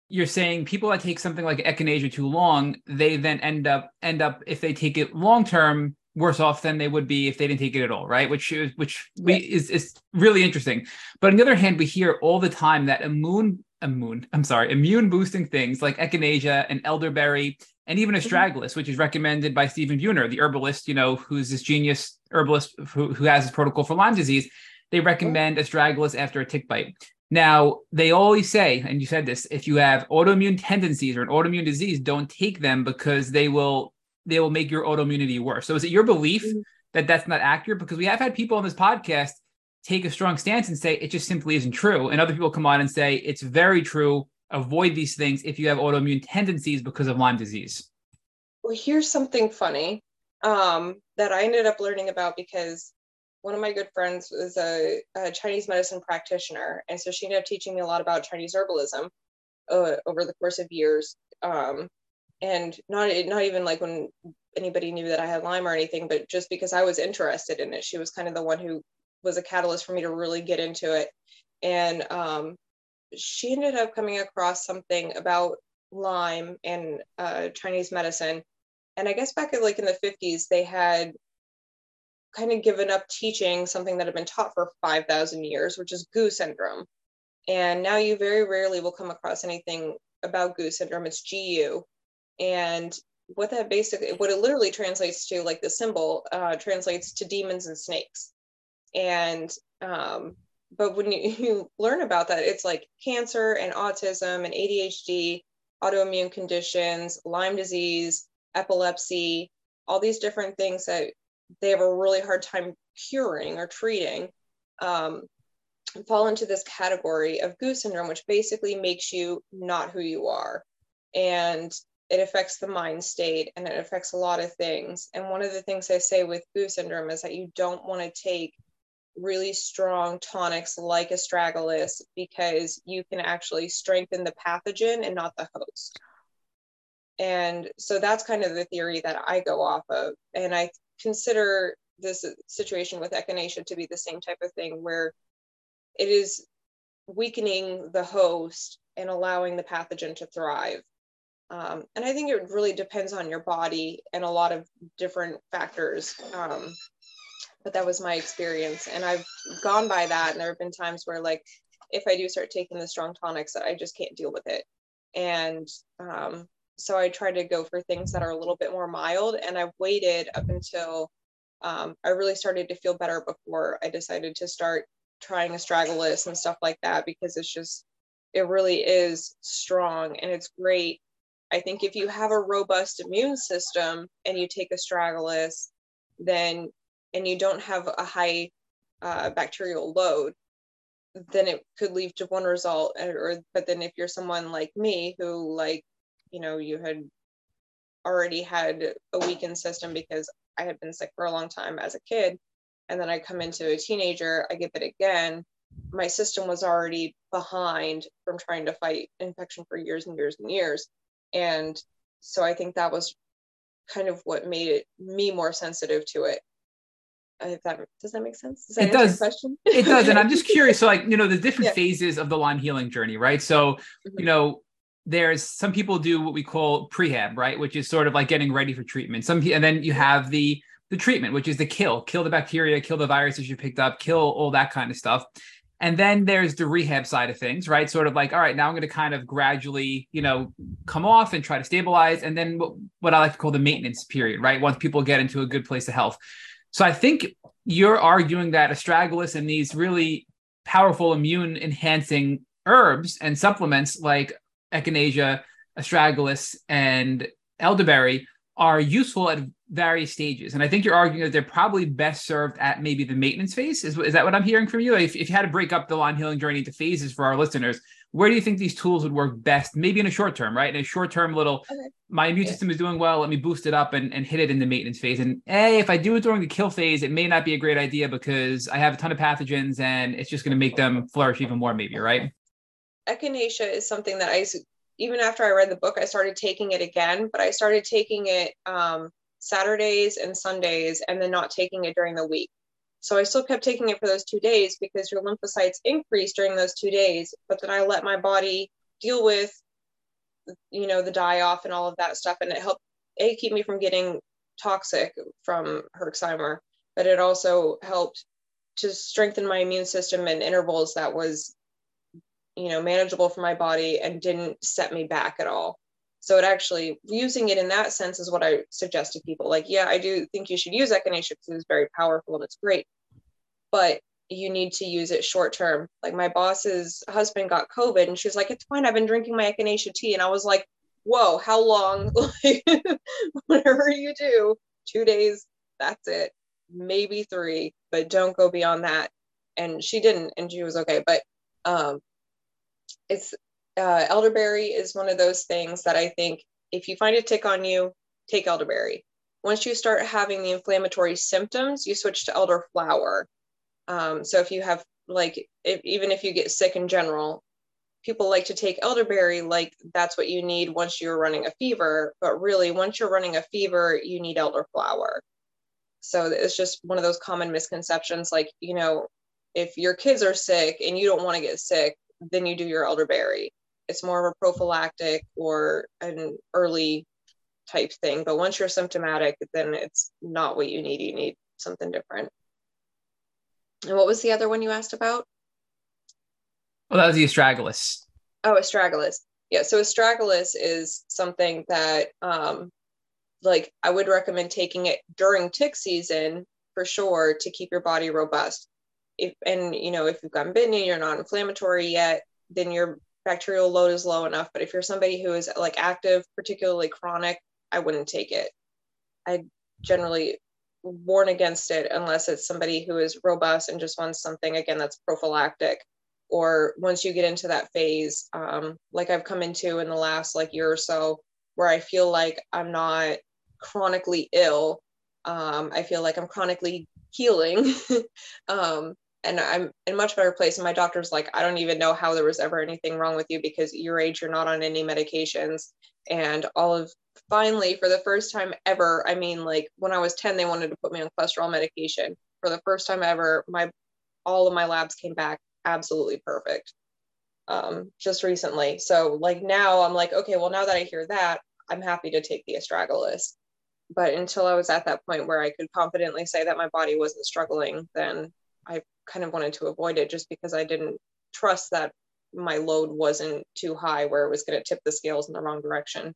you're saying people that take something like echinacea too long, they then end up end up if they take it long term worse off than they would be if they didn't take it at all, right? Which is which we, is is really interesting. But on the other hand, we hear all the time that immune immune I'm sorry immune boosting things like echinacea and elderberry and even mm-hmm. astragalus, which is recommended by Stephen Buhner, the herbalist, you know, who's this genius herbalist who, who has this protocol for Lyme disease. They recommend astragalus after a tick bite. Now, they always say, and you said this, if you have autoimmune tendencies or an autoimmune disease, don't take them because they will they will make your autoimmunity worse. So is it your belief mm-hmm. that that's not accurate? Because we have had people on this podcast take a strong stance and say it just simply isn't true. And other people come on and say it's very true. Avoid these things if you have autoimmune tendencies because of Lyme disease. Well, here's something funny um, that I ended up learning about because one of my good friends was a, a, Chinese medicine practitioner. And so she ended up teaching me a lot about Chinese herbalism uh, over the course of years. Um, and not not even like when anybody knew that I had Lyme or anything, but just because I was interested in it, she was kind of the one who was a catalyst for me to really get into it. And um, she ended up coming across something about Lyme and uh, Chinese medicine. And I guess back in like in the 50s, they had kind of given up teaching something that had been taught for 5,000 years, which is GU syndrome. And now you very rarely will come across anything about GU syndrome. It's GU. And what that basically, what it literally translates to, like the symbol, uh, translates to demons and snakes. And, um, but when you, you learn about that, it's like cancer and autism and ADHD, autoimmune conditions, Lyme disease, epilepsy, all these different things that they have a really hard time curing or treating um, fall into this category of GU syndrome, which basically makes you not who you are. And it affects the mind state and it affects a lot of things. And one of the things I say with GU syndrome is that you don't want to take really strong tonics like astragalus because you can actually strengthen the pathogen and not the host. And so that's kind of the theory that I go off of. And I consider this situation with echinacea to be the same type of thing where it is weakening the host and allowing the pathogen to thrive. Um, and I think it really depends on your body and a lot of different factors. Um, but that was my experience. And I've gone by that. And there have been times where, like, if I do start taking the strong tonics, that I just can't deal with it. And um, so I try to go for things that are a little bit more mild. And I've waited up until um, I really started to feel better before I decided to start trying astragalus and stuff like that because it's just, it really is strong and it's great. I think if you have a robust immune system and you take astragalus, then and you don't have a high uh, bacterial load, then it could lead to one result. Or but then if you're someone like me who like you know you had already had a weakened system because I had been sick for a long time as a kid and then I come into a teenager, I get it again. my system was already behind from trying to fight infection for years and years and years. And so I think that was kind of what made it me more sensitive to it. That does that make sense? Does it does. Question? it does. And I'm just curious. So, like, you know, the different yeah. phases of the Lyme healing journey, right? So, mm-hmm. you know, there's some people do what we call prehab, right, which is sort of like getting ready for treatment. Some and then you have the the treatment, which is the kill, kill the bacteria, kill the viruses you picked up, kill all that kind of stuff. And then there's the rehab side of things, right? Sort of like, all right, now I'm going to kind of gradually, you know, come off and try to stabilize. And then what, what I like to call the maintenance period, right? Once people get into a good place of health. So I think you're arguing that astragalus and these really powerful immune enhancing herbs and supplements like echinacea, astragalus, and elderberry are useful at various stages. And I think you're arguing that they're probably best served at maybe the maintenance phase. Is, is that what I'm hearing from you? If, if you had to break up the Lyme healing journey into phases for our listeners, where do you think these tools would work best? Maybe in a short term, right? In a short term, little, okay. my immune system is doing well. Let me boost it up and, and hit it in the maintenance phase. And hey, if I do it during the kill phase, it may not be a great idea because I have a ton of pathogens and it's just going to make them flourish even more, maybe, right? Echinacea is something that I even after I read the book, I started taking it again, but I started taking it um, Saturdays and Sundays and then not taking it during the week. So I still kept taking it for those two days because your lymphocytes increase during those two days, but then I let my body deal with, you know, the die off and all of that stuff. And it helped, A, keep me from getting toxic from Herxheimer, but it also helped to strengthen my immune system in intervals that was you know manageable for my body and didn't set me back at all. So it actually using it in that sense is what i suggest to people. Like yeah i do think you should use echinacea because it's very powerful and it's great but you need to use it short term. Like my boss's husband got covid and she's like it's fine. I've been drinking my echinacea tea. And i was like whoa how long? Whatever you do two days that's it. Maybe three but don't go beyond that. And she didn't and she was okay but um it's uh, elderberry is one of those things that I think if you find a tick on you, take elderberry. Once you start having the inflammatory symptoms, you switch to elderflower. Um, so if you have like, if, even if you get sick in general, people like to take elderberry like that's what you need once you're running a fever. But really, once you're running a fever, you need elderflower. So it's just one of those common misconceptions. Like, you know, if your kids are sick and you don't want to get sick, then you do your elderberry. It's more of a prophylactic or an early type thing. But once you're symptomatic, then it's not what you need. You need something different. And what was the other one you asked about? Well, that was the astragalus. Oh, astragalus. Yeah. So astragalus is something that, um, like, I would recommend taking it during tick season for sure to keep your body robust if and you know if you've gotten bitten and you're not inflammatory yet then your bacterial load is low enough. But if you're somebody who is like active particularly chronic i wouldn't take it. I generally warn against it unless it's somebody who is robust and just wants something again that's prophylactic. Or once you get into that phase um, like i've come into in the last like year or so where i feel like i'm not chronically ill um, i feel like i'm chronically healing um, and I'm in much better place. And my doctor's like, I don't even know how there was ever anything wrong with you because your age, you're not on any medications. And all of finally, for the first time ever, I mean, like when I was 10, they wanted to put me on cholesterol medication. For the first time ever, my all of my labs came back absolutely perfect. Um, just recently. So like now I'm like, okay, well now that I hear that, I'm happy to take the astragalus. But until I was at that point where I could confidently say that my body wasn't struggling, then I kind of wanted to avoid it just because I didn't trust that my load wasn't too high where it was going to tip the scales in the wrong direction.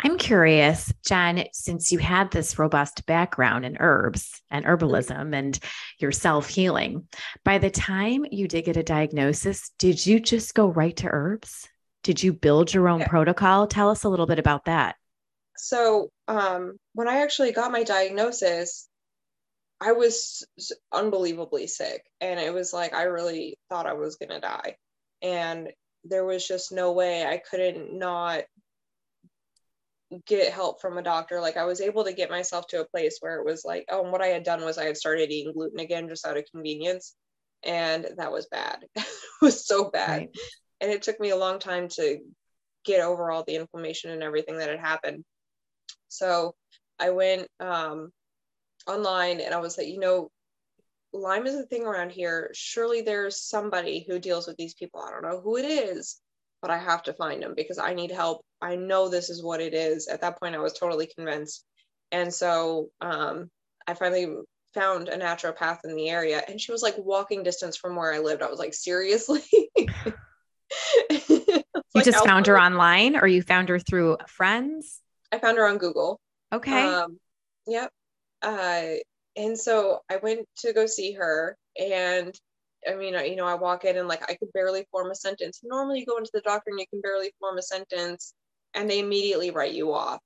I'm curious, Jen, since you had this robust background in herbs and herbalism and your self healing, by the time you did get a diagnosis, did you just go right to herbs? Did you build your own yeah. protocol? Tell us a little bit about that. So, um, when I actually got my diagnosis, I was unbelievably sick. And it was like, I really thought I was going to die. And there was just no way I couldn't not get help from a doctor. Like I was able to get myself to a place where it was like, oh, and what I had done was I had started eating gluten again just out of convenience. And that was bad. it was so bad. Right. And it took me a long time to get over all the inflammation and everything that had happened. So I went um, online and I was like, you know, Lyme is a thing around here. Surely there's somebody who deals with these people. I don't know who it is, but I have to find them because I need help. I know this is what it is. At that point, I was totally convinced. And so um, I finally found a naturopath in the area, and she was like walking distance from where I lived. I was like, seriously? you like, just found her online or you found her through friends? I found her on Google. Okay. Um, yep. Uh, and so I went to go see her, and I mean, you know, I walk in and like I could barely form a sentence. Normally, you go into the doctor and you can barely form a sentence, and they immediately write you off.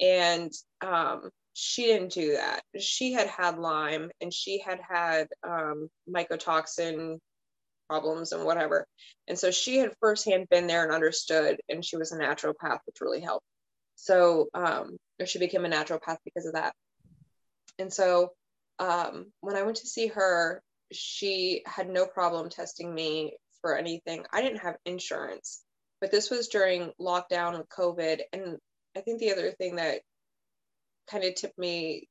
And um, she didn't do that. She had had Lyme and she had had um, mycotoxin problems and whatever. And so she had firsthand been there and understood, and she was a naturopath, which really helped. So um, she became a naturopath because of that. And so um, when I went to see her, she had no problem testing me for anything. I didn't have insurance, but this was during lockdown with COVID. And I think the other thing that kind of tipped me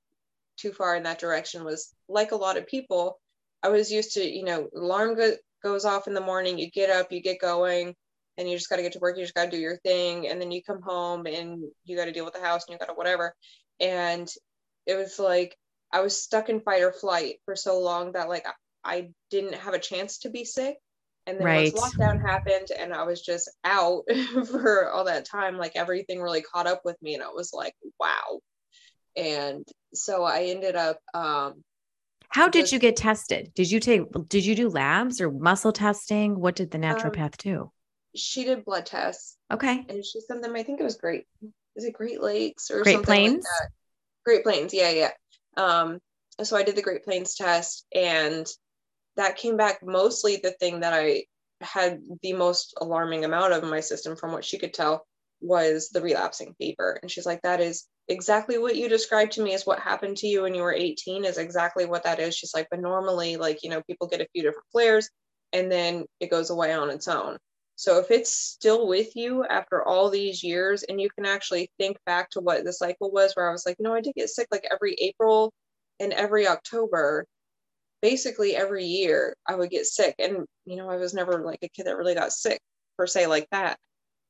too far in that direction was like a lot of people, I was used to, you know, alarm go- goes off in the morning, you get up, you get going, and you just got to get to work, you just got to do your thing. And then you come home and you got to deal with the house and you got to whatever. And it was like, I was stuck in fight or flight for so long that like I didn't have a chance to be sick. And then right. once lockdown happened and I was just out for all that time, like everything really caught up with me and I was like, wow. And so I ended up um how did you get tested? Did you take did you do labs or muscle testing? What did the naturopath um, do? She did blood tests. Okay. And she sent them, I think it was great. Is it Great Lakes or Great Plains? Like Great Plains, yeah, yeah. Um, so I did the Great Plains test and that came back mostly the thing that I had the most alarming amount of in my system from what she could tell was the relapsing fever. And she's like, that is exactly what you described to me as what happened to you when you were 18 is exactly what that is. She's like, but normally, like, you know, people get a few different flares and then it goes away on its own. So if it's still with you after all these years and you can actually think back to what the cycle was where I was like, no, I did get sick like every April and every October basically every year I would get sick. And, you know, I was never like a kid that really got sick per se like that.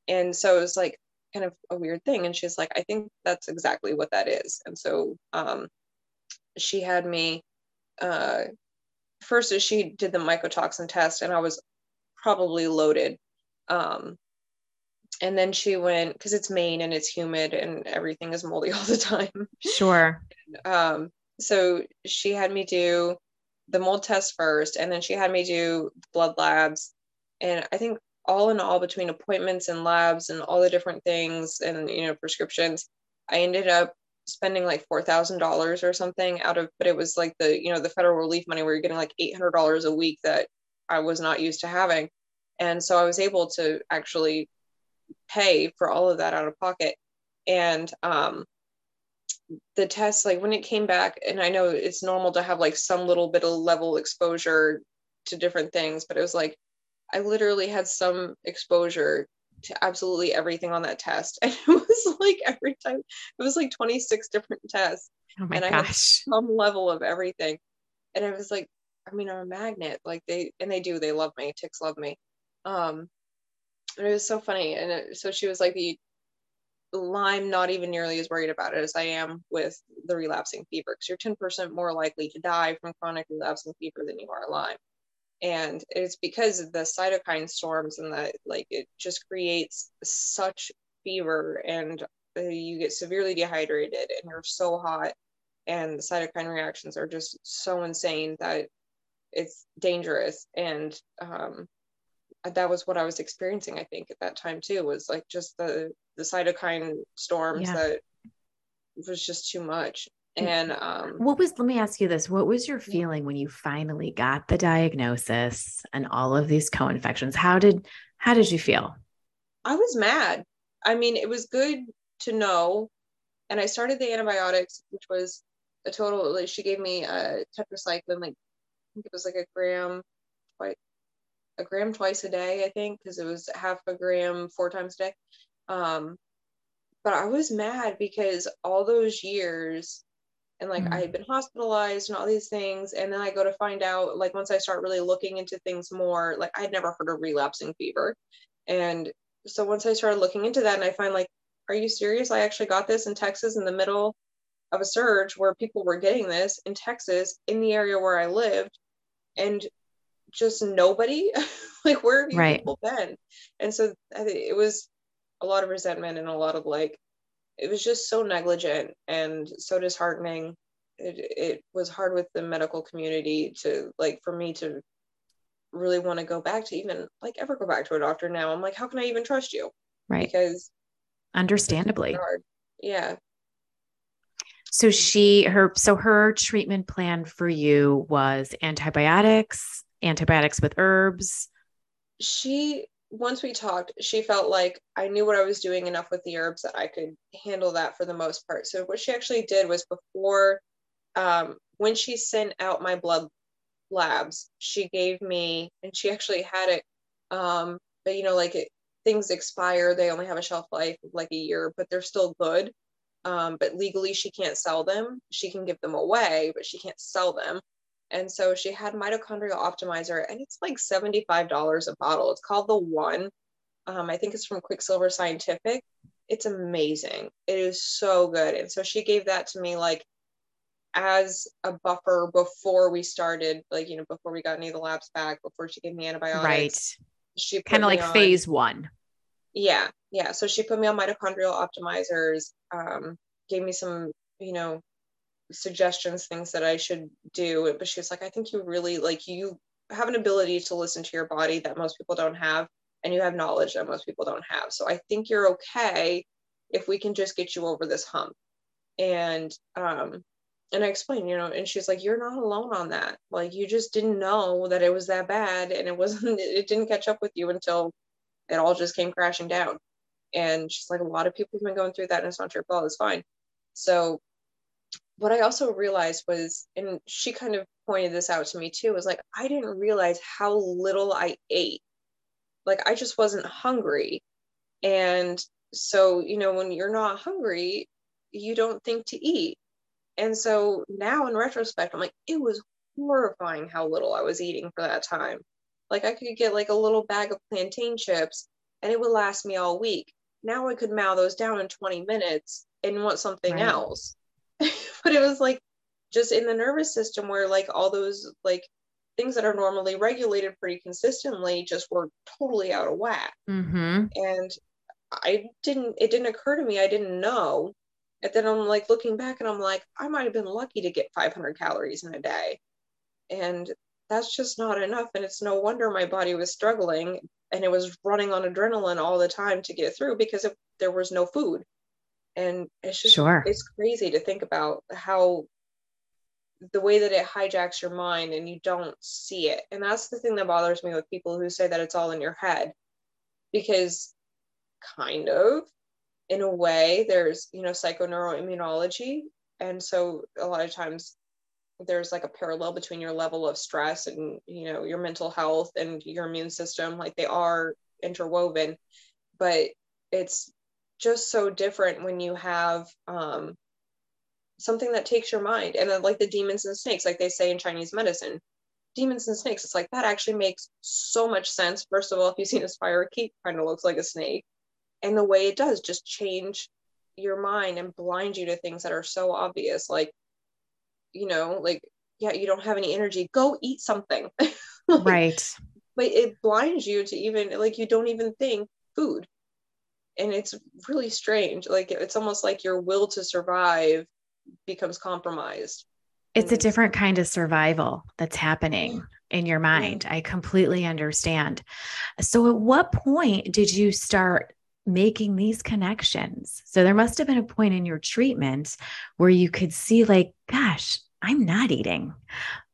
And so it was like kind of a weird thing. And she's like, I think that's exactly what that is. And so um, she had me, uh, first she did the mycotoxin test and I was probably loaded. Um, and then she went because it's Maine and it's humid and everything is moldy all the time. Sure. um, so she had me do the mold test first, and then she had me do blood labs. And I think all in all, between appointments and labs and all the different things and you know prescriptions, I ended up spending like four thousand dollars or something out of. But it was like the you know the federal relief money where you're getting like eight hundred dollars a week that I was not used to having, and so I was able to actually pay for all of that out of pocket. And um, the test like when it came back and i know it's normal to have like some little bit of level exposure to different things but it was like i literally had some exposure to absolutely everything on that test. And it was like every time it was like 26 different tests. Oh and gosh. i had some level of everything. And i was like i mean i'm a magnet. Like they and they do they love me. Ticks love me um and it was so funny and it, so she was like the Lyme, not even nearly as worried about it as I am with the relapsing fever because you're 10% more likely to die from chronic relapsing fever than you are Lyme. And it's because of the cytokine storms and that, like, it just creates such fever and uh, you get severely dehydrated and you're so hot and the cytokine reactions are just so insane that it's dangerous. And um, that was what I was experiencing, I think, at that time too, was like just the the cytokine storms yeah. that was just too much. And um, what was, let me ask you this what was your feeling when you finally got the diagnosis and all of these co-infections? How did, how did you feel? I was mad. I mean, it was good to know. And I started the antibiotics, which was a total, like she gave me a tetracycline, like I think it was like a gram, a gram twice a day, I think, because it was half a gram four times a day. Um, but I was mad because all those years and like mm-hmm. I had been hospitalized and all these things. And then I go to find out, like, once I start really looking into things more, like, I'd never heard of relapsing fever. And so once I started looking into that, and I find, like, are you serious? I actually got this in Texas in the middle of a surge where people were getting this in Texas in the area where I lived. And just nobody, like, where have you right. people been? And so I think it was a lot of resentment and a lot of like, it was just so negligent and so disheartening. It, it was hard with the medical community to like for me to really want to go back to even like ever go back to a doctor now. I'm like, how can I even trust you? Right. Because understandably. Yeah. So she her so her treatment plan for you was antibiotics, antibiotics with herbs. She once we talked, she felt like I knew what I was doing enough with the herbs that I could handle that for the most part. So what she actually did was before um, when she sent out my blood labs, she gave me and she actually had it um, but you know like it, things expire, they only have a shelf life of like a year, but they're still good. Um, but legally she can't sell them. She can give them away, but she can't sell them. And so she had mitochondrial optimizer, and it's like $75 a bottle. It's called the one. Um, I think it's from Quicksilver Scientific. It's amazing. It is so good. And so she gave that to me like as a buffer before we started, like, you know, before we got any of the labs back, before she gave me antibiotics. Right. She kind of like on, phase one. Yeah. Yeah. So she put me on mitochondrial optimizers, um, gave me some, you know, suggestions, things that I should do. But she was like, I think you really like you have an ability to listen to your body that most people don't have, and you have knowledge that most people don't have. So I think you're okay if we can just get you over this hump. And um, and I explained, you know, and she's like, You're not alone on that. Like you just didn't know that it was that bad and it wasn't it didn't catch up with you until it all just came crashing down. And she's like, a lot of people have been going through that and it's not your fault, it's fine. So what I also realized was, and she kind of pointed this out to me too, was like, I didn't realize how little I ate. Like, I just wasn't hungry. And so, you know, when you're not hungry, you don't think to eat. And so now in retrospect, I'm like, it was horrifying how little I was eating for that time. Like, I could get like a little bag of plantain chips and it would last me all week. Now I could mow those down in 20 minutes and want something right. else. But it was like just in the nervous system where like all those like things that are normally regulated pretty consistently just were totally out of whack. Mm-hmm. And I didn't, it didn't occur to me, I didn't know. And then I'm like looking back and I'm like, I might have been lucky to get 500 calories in a day. And that's just not enough. And it's no wonder my body was struggling and it was running on adrenaline all the time to get through because it, there was no food and it's just sure. it's crazy to think about how the way that it hijacks your mind and you don't see it and that's the thing that bothers me with people who say that it's all in your head because kind of in a way there's you know psychoneuroimmunology and so a lot of times there's like a parallel between your level of stress and you know your mental health and your immune system like they are interwoven but it's just so different when you have um, something that takes your mind. And then like the demons and snakes like they say in chinese medicine demons and snakes it's like that actually makes so much sense. First of all if you've seen a spirochete kind of looks like a snake. And the way it does just change your mind and blind you to things that are so obvious like you know like yeah you don't have any energy go eat something. Like, right. but it blinds you to even like you don't even think food and it's really strange like it's almost like your will to survive becomes compromised. It's a different kind of survival that's happening in your mind. I completely understand. So at what point did you start making these connections? So there must have been a point in your treatment where you could see like gosh i'm not eating.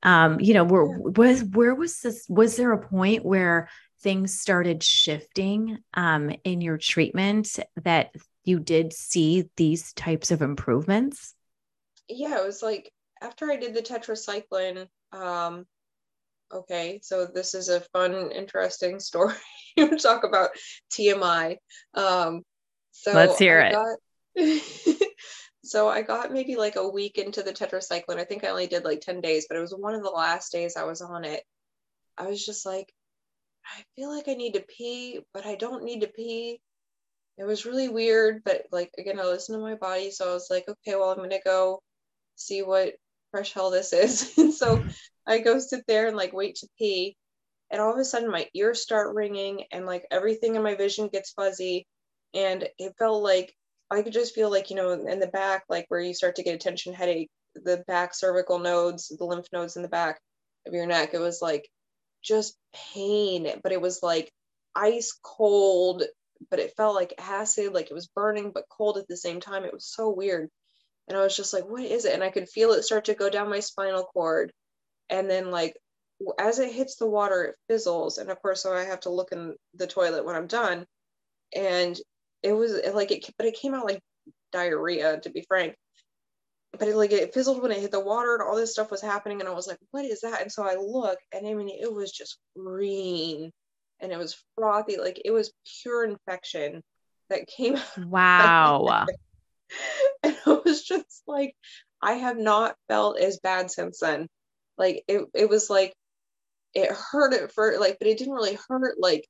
Um you know where was where was this was there a point where things started shifting um, in your treatment that you did see these types of improvements? Yeah, it was like after I did the tetracycline, um, okay, so this is a fun, interesting story. you talk about TMI. Um, so let's hear I it. Got, so I got maybe like a week into the tetracycline. I think I only did like 10 days, but it was one of the last days I was on it. I was just like, I feel like I need to pee, but I don't need to pee. It was really weird, but like again, I listened to my body, so I was like, okay, well, I'm gonna go see what fresh hell this is. and so I go sit there and like wait to pee, and all of a sudden my ears start ringing, and like everything in my vision gets fuzzy, and it felt like I could just feel like you know in the back, like where you start to get a tension headache, the back cervical nodes, the lymph nodes in the back of your neck. It was like just pain, but it was like ice cold, but it felt like acid, like it was burning but cold at the same time. It was so weird. And I was just like, what is it? And I could feel it start to go down my spinal cord. And then, like, as it hits the water, it fizzles. And of course, so I have to look in the toilet when I'm done. And it was like it, but it came out like diarrhea, to be frank but it like it fizzled when it hit the water and all this stuff was happening and i was like what is that? And so i look and i mean it was just green and it was frothy like it was pure infection that came wow. and i was just like i have not felt as bad since then. Like it, it was like it hurt at first like but it didn't really hurt like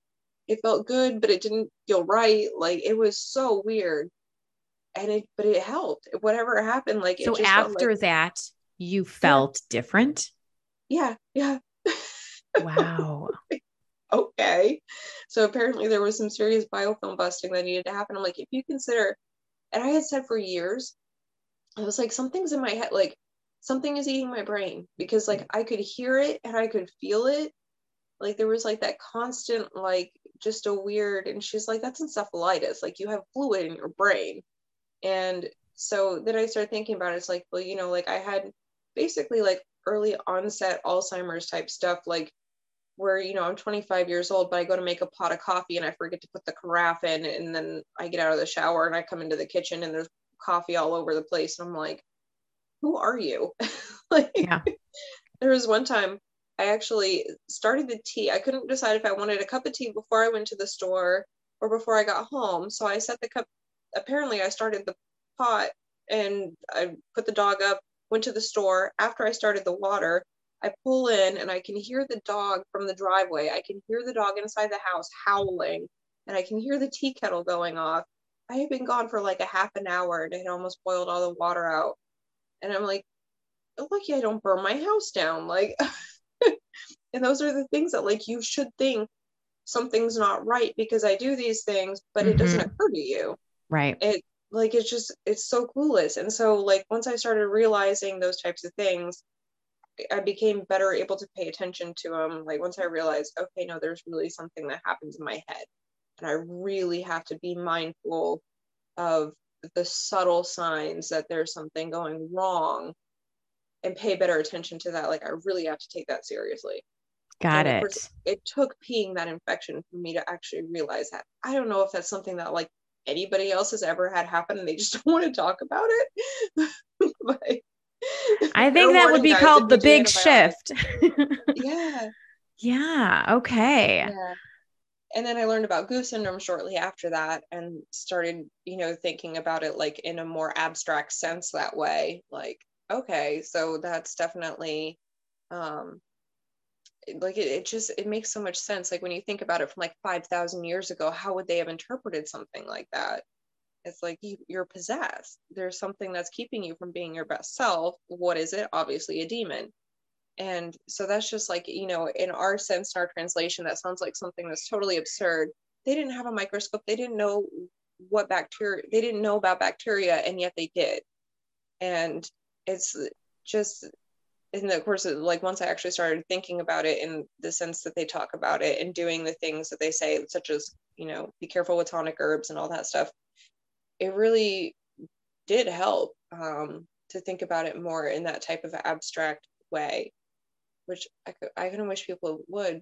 it felt good but it didn't feel right. Like it was so weird and it but it helped. Whatever happened like so after like, that you felt yeah. different? Yeah yeah. Wow. Okay. So apparently there was some serious biofilm busting that needed to happen. I'm like if you consider and i had said for years i was like something's in my head like something is eating my brain because like i could hear it and i could feel it. Like there was like that constant like just a weird and she's like that's encephalitis. Like you have fluid in your brain and so then I started thinking about it. It's like, well, you know, like I had basically like early onset Alzheimer's type stuff, like where, you know, I'm 25 years old, but I go to make a pot of coffee and I forget to put the carafe in. And then I get out of the shower and I come into the kitchen and there's coffee all over the place. And I'm like, who are you? like, yeah. there was one time I actually started the tea. I couldn't decide if I wanted a cup of tea before I went to the store or before I got home. So I set the cup apparently I started the pot and I put the dog up, went to the store. After I started the water, I pull in and I can hear the dog from the driveway. I can hear the dog inside the house howling and I can hear the tea kettle going off. I had been gone for like a half an hour and it had almost boiled all the water out. And I'm like, lucky I don't burn my house down. Like, and those are the things that like you should think something's not right because I do these things, but mm-hmm. it doesn't mm-hmm. occur to you. Right. It like it's just it's so clueless. And so like once I started realizing those types of things, I became better able to pay attention to them. Like once I realized, okay, no, there's really something that happens in my head. And I really have to be mindful of the subtle signs that there's something going wrong and pay better attention to that. Like I really have to take that seriously. Got and it. it took peeing that infection for me to actually realize that. I don't know if that's something that like anybody else has ever had happen and they just don't want to talk about it. but I think that would be called the big shift. yeah. Yeah. Okay. Yeah. And then I learned about GU syndrome shortly after that and started, you know, thinking about it like in a more abstract sense that way. Like, okay, so that's definitely um like it, it just it makes so much sense. Like when you think about it from like 5000 years ago how would they have interpreted something like that? It's like you, you're possessed. There's something that's keeping you from being your best self. What is it? Obviously a demon. And so that's just like you know in our sense in our translation that sounds like something that's totally absurd. They didn't have a microscope. They didn't know what bacteria they didn't know about bacteria and yet they did. And it's just and of course like once i actually started thinking about it in the sense that they talk about it and doing the things that they say such as you know be careful with tonic herbs and all that stuff it really did help um, to think about it more in that type of abstract way which i, I kind of wish people would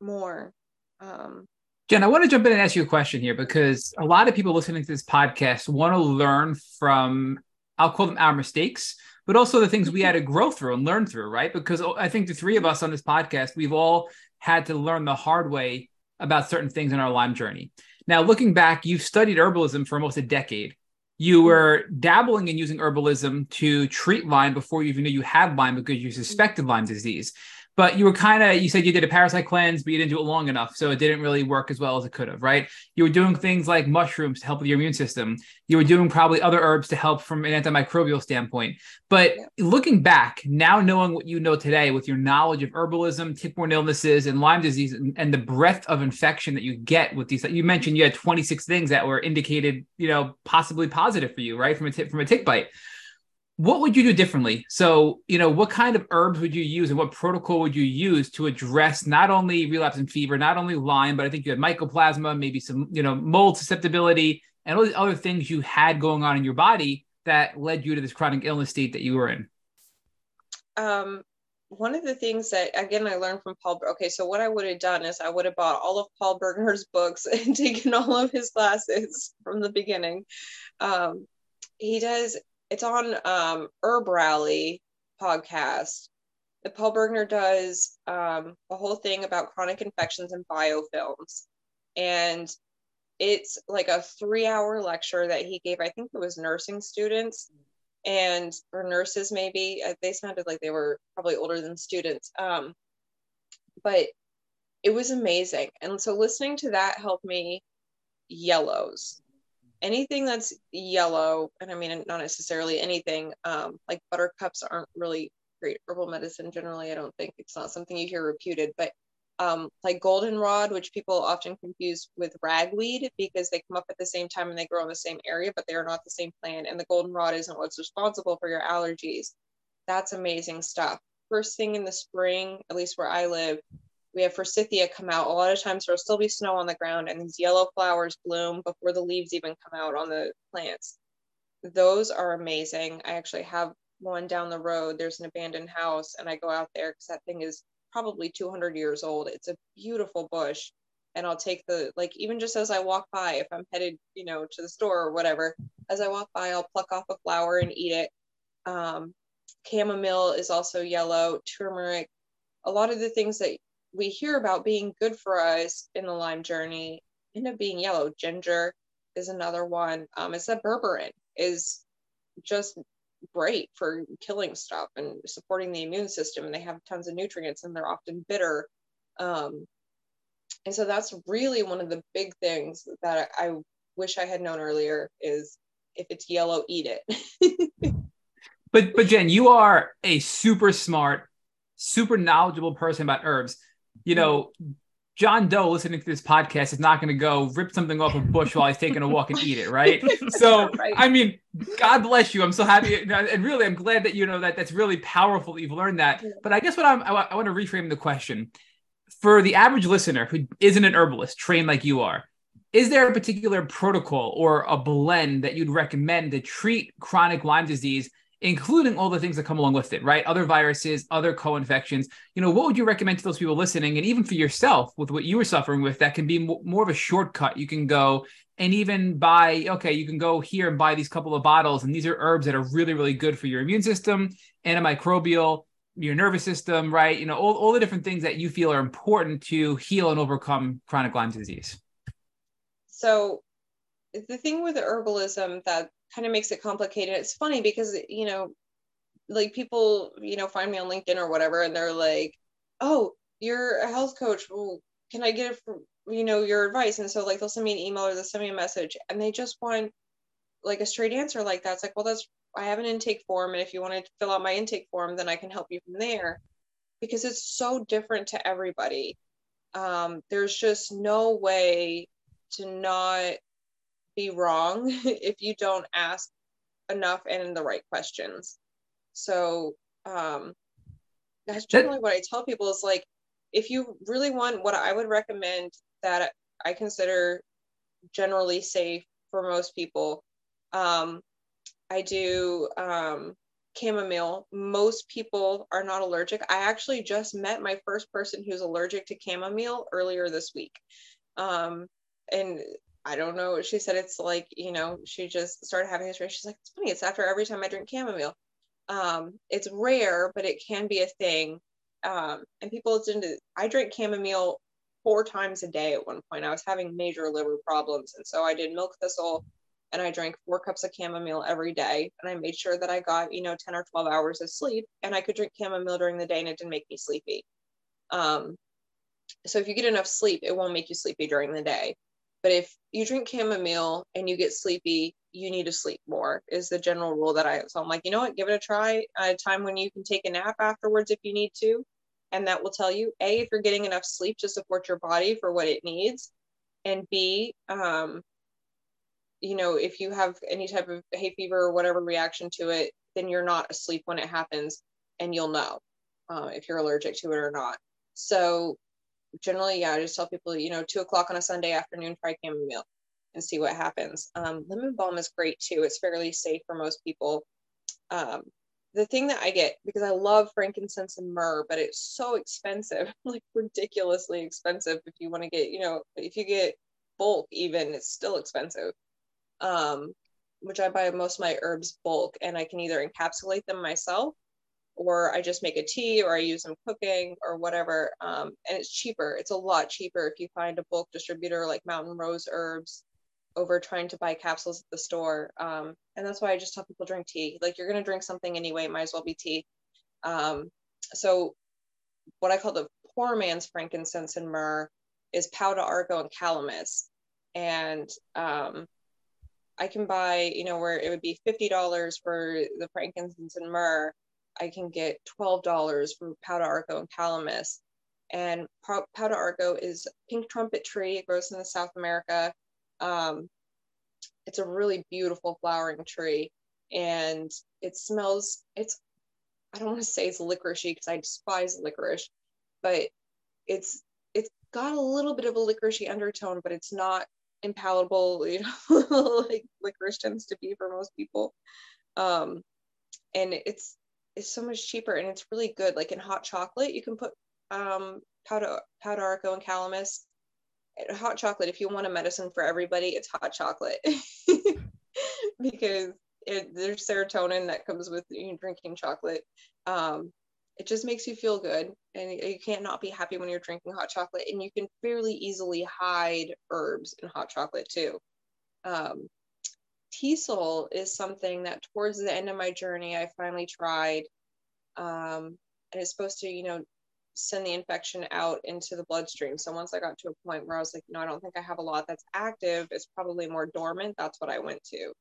more um, Jen, I want to jump in and ask you a question here because a lot of people listening to this podcast want to learn from, I'll call them our mistakes, but also the things we had to grow through and learn through, right? Because oh, I think the three of us on this podcast, we've all had to learn the hard way about certain things in our Lyme journey. Now, looking back, you've studied herbalism for almost a decade. You mm-hmm. were dabbling in using herbalism to treat Lyme before you even knew you had Lyme because you suspected Lyme disease but you were kind of you said you did a parasite cleanse but you didn't do it long enough so it didn't really work as well as it could have right? You were doing things like mushrooms to help with your immune system. You were doing probably other herbs to help from an antimicrobial standpoint. But looking back now knowing what you know today with your knowledge of herbalism tick-borne illnesses and lyme disease and, and the breadth of infection that you get with these you mentioned you had 26 things that were indicated you know possibly positive for you right from a tick from a tick bite what would you do differently? So, you know, what kind of herbs would you use and what protocol would you use to address not only relapsing fever, not only Lyme, but I think you had mycoplasma, maybe some, you know, mold susceptibility and all these other things you had going on in your body that led you to this chronic illness state that you were in? Um, one of the things that again I learned from Paul. Okay, so what I would have done is I would have bought all of Paul Bergner's books and taken all of his classes from the beginning. Um, he does it's on um, Herb Rally podcast. That Paul Bergner does um, a whole thing about chronic infections and biofilms, and it's like a three-hour lecture that he gave. I think it was nursing students and or nurses maybe. Uh, they sounded like they were probably older than students, um, but it was amazing. And so listening to that helped me yellows anything that's yellow, and I mean, not necessarily anything, um, like buttercups aren't really great herbal medicine generally. I don't think it's not something you hear reputed, but um, like goldenrod, which people often confuse with ragweed because they come up at the same time and they grow in the same area, but they are not the same plant. And the goldenrod isn't what's responsible for your allergies. That's amazing stuff. First thing in the spring, at least where I live, we have forsythia come out. A lot of times there'll still be snow on the ground and these yellow flowers bloom before the leaves even come out on the plants. Those are amazing. I actually have one down the road. There's an abandoned house and I go out there because that thing is probably 200 years old. It's a beautiful bush. And I'll take the, like, even just as I walk by, if I'm headed, you know, to the store or whatever, as I walk by, I'll pluck off a flower and eat it. Um, chamomile is also yellow, turmeric, a lot of the things that we hear about being good for us in the Lyme journey end up being yellow. Ginger is another one. Um, it's that berberine is just great for killing stuff and supporting the immune system. And they have tons of nutrients and they're often bitter. Um, and so that's really one of the big things that I wish I had known earlier is if it's yellow, eat it. but but Jen, you are a super smart, super knowledgeable person about herbs you know, John Doe listening to this podcast is not going to go rip something off a bush while he's taking a walk and eat it, right? So, right. I mean, God bless you. I'm so happy, and really, I'm glad that you know that that's really powerful that you've learned that. But I guess what I'm, I, I want to reframe the question for the average listener who isn't an herbalist trained like you are. Is there a particular protocol or a blend that you'd recommend to treat chronic Lyme disease including all the things that come along with it, right? Other viruses, other co-infections. You know, what would you recommend to those people listening, and even for yourself with what you were suffering with, that can be more of a shortcut. You can go and even buy. Okay, you can go here and buy these couple of bottles, and these are herbs that are really, really good for your immune system, antimicrobial, your nervous system, right? You know, all, all the different things that you feel are important to heal and overcome chronic Lyme disease. So, the thing with herbalism that kind of makes it complicated. It's funny because, you know, like people, you know, find me on LinkedIn or whatever, and they're like, oh, you're a health coach. Well, can I get it from, you know, your advice? And so, like, they'll send me an email or they'll send me a message, and they just want like a straight answer like that. It's like, well, that's, I have an intake form. And if you want to fill out my intake form, then I can help you from there because it's so different to everybody. Um, there's just no way to not be wrong if you don't ask enough and the right questions. So um, that's generally what I tell people is like, if you really want what I would recommend that I consider generally safe for most people, um, I do um, chamomile. Most people are not allergic. I actually just met my first person who's allergic to chamomile earlier this week Um, and I don't know. She said it's like, you know, she just started having this. She's like, it's funny. It's after every time I drink chamomile. Um, it's rare, but it can be a thing. Um, and people tend to, I drink chamomile four times a day at one point. I was having major liver problems. And so I did milk thistle and I drank four cups of chamomile every day. And I made sure that I got, you know, 10 or 12 hours of sleep and I could drink chamomile during the day and it didn't make me sleepy. Um, so if you get enough sleep, it won't make you sleepy during the day. But if you drink chamomile and you get sleepy, you need to sleep more, is the general rule that I. So I'm like, you know what, give it a try. A time when you can take a nap afterwards if you need to. And that will tell you A, if you're getting enough sleep to support your body for what it needs. And B, um, you know, if you have any type of hay fever or whatever reaction to it, then you're not asleep when it happens and you'll know uh, if you're allergic to it or not. So generally, yeah, I just tell people, you know, two o'clock on a Sunday afternoon, try chamomile and see what happens. Um, lemon balm is great too. It's fairly safe for most people. Um, the thing that I get because I love frankincense and myrrh, but it's so expensive, like ridiculously expensive. If you want to get, you know, if you get bulk, even it's still expensive. Um, which I buy most of my herbs bulk, and I can either encapsulate them myself or I just make a tea or I use them cooking or whatever. Um, and it's cheaper. It's a lot cheaper if you find a bulk distributor like Mountain Rose Herbs over trying to buy capsules at the store. Um, and that's why I just tell people drink tea. Like you're going to drink something anyway, might as well be tea. Um, so what I call the poor man's frankincense and myrrh is Pau d'Arco and calamus. And um, I can buy, you know, where it would be $50 for the frankincense and myrrh I can get $12 for Pau d'Arco and Calamus. And Pau d'Arco is pink trumpet tree. It grows in the South America. Um, it's a really beautiful flowering tree. And it smells, it's, I don't want to say it's licoricey because I despise licorice, but it's, it's got a little bit of a licoricey undertone, but it's not impalatable, you know, like licorice tends to be for most people. Um, and it's is so much cheaper and it's really good. Like in hot chocolate, you can put um, powder, Pau d'Arco and calamus. Hot chocolate, if you want a medicine for everybody, it's hot chocolate because it, there's serotonin that comes with you drinking chocolate. Um, it just makes you feel good, and you can't not be happy when you're drinking hot chocolate. And you can fairly easily hide herbs in hot chocolate too. Um, Teasel is something that towards the end of my journey, I finally tried. Um, and it's supposed to, you know, send the infection out into the bloodstream. So once I got to a point where I was like, no, I don't think I have a lot that's active. It's probably more dormant. That's what I went to.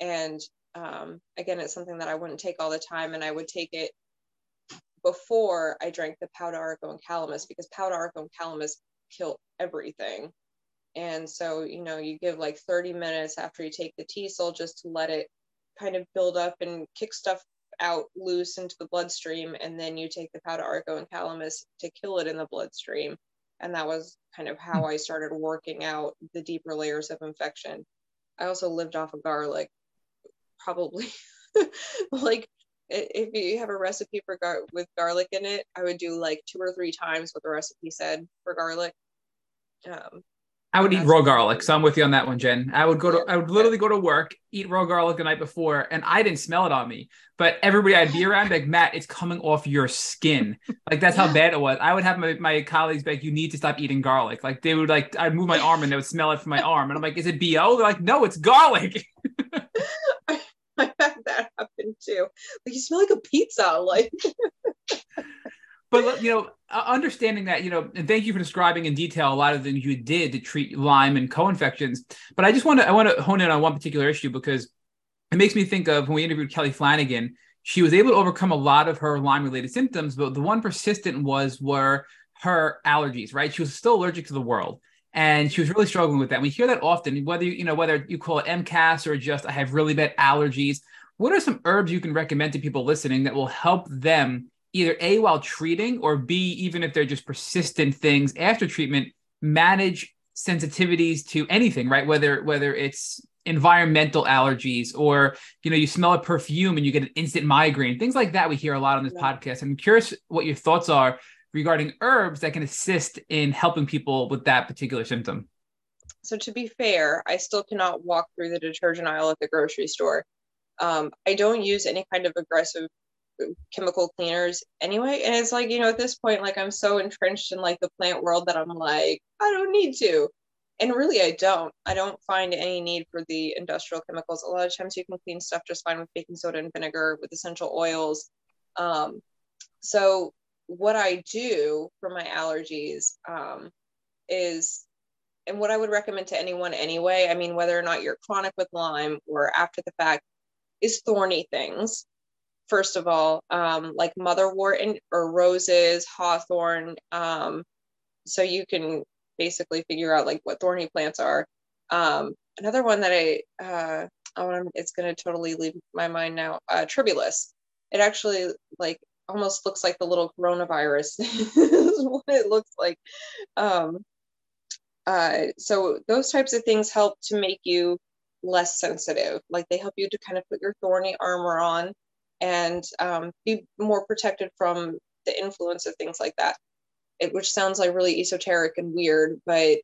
And um, again, it's something that I wouldn't take all the time. And I would take it before I drank the Pau d'Arco and calamus because Pau d'Arco and calamus kill everything. And so, you know, you give like 30 minutes after you take the Teasel just to let it kind of build up and kick stuff out loose into the bloodstream. And then you take the Pau d'Arco and calamus to kill it in the bloodstream. And that was kind of how I started working out the deeper layers of infection. I also lived off of garlic, probably like if you have a recipe for gar- with garlic in it, I would do like two or three times what the recipe said for garlic. Um, I would eat raw garlic. So I'm with you on that one, Jen. I would go to, I would literally go to work, eat raw garlic the night before, and I didn't smell it on me. But everybody I'd be around, like, Matt, it's coming off your skin. Like, that's how bad it was. I would have my, my colleagues be like, you need to stop eating garlic. Like, they would, like, I'd move my arm and they would smell it from my arm. And I'm like, is it BO? They're like, no, it's garlic. I had that happen too. Like, you smell like a pizza. Like, but you know understanding that you know and thank you for describing in detail a lot of the things you did to treat lyme and co-infections. But i just want to i want to hone in on one particular issue because it makes me think of when we interviewed kelly flanagan she was able to overcome a lot of her lyme related symptoms but the one persistent was were her allergies right? She was still allergic to the world and she was really struggling with that. We hear that often whether you, you know whether you call it mcas or just i have really bad allergies. What are some herbs you can recommend to people listening that will help them either A, while treating, or B, even if they're just persistent things after treatment, manage sensitivities to anything, right? Whether whether it's environmental allergies or you know you smell a perfume and you get an instant migraine things like that we hear a lot on this yeah. podcast i'm curious what your thoughts are regarding herbs that can assist in helping people with that particular symptom? So, to be fair, I still cannot walk through the detergent aisle at the grocery store. Um, I don't use any kind of aggressive chemical cleaners anyway. And it's like, you know, at this point, like I'm so entrenched in like the plant world that I'm like, I don't need to. And really, I don't. I don't find any need for the industrial chemicals. A lot of times you can clean stuff just fine with baking soda and vinegar, with essential oils. Um, so, what I do for my allergies um, is, and what I would recommend to anyone anyway, I mean, whether or not you're chronic with Lyme or after the fact, is thorny things. First of all, um, like motherwort or roses, hawthorn. Um, so you can basically figure out like what thorny plants are. Um, another one that I, uh, it's going to totally leave my mind now. Uh, tribulus. It actually like almost looks like the little coronavirus. is what it looks like. Um, uh, so those types of things help to make you less sensitive. Like they help you to kind of put your thorny armor on and um, be more protected from the influence of things like that it, which sounds like really esoteric and weird, but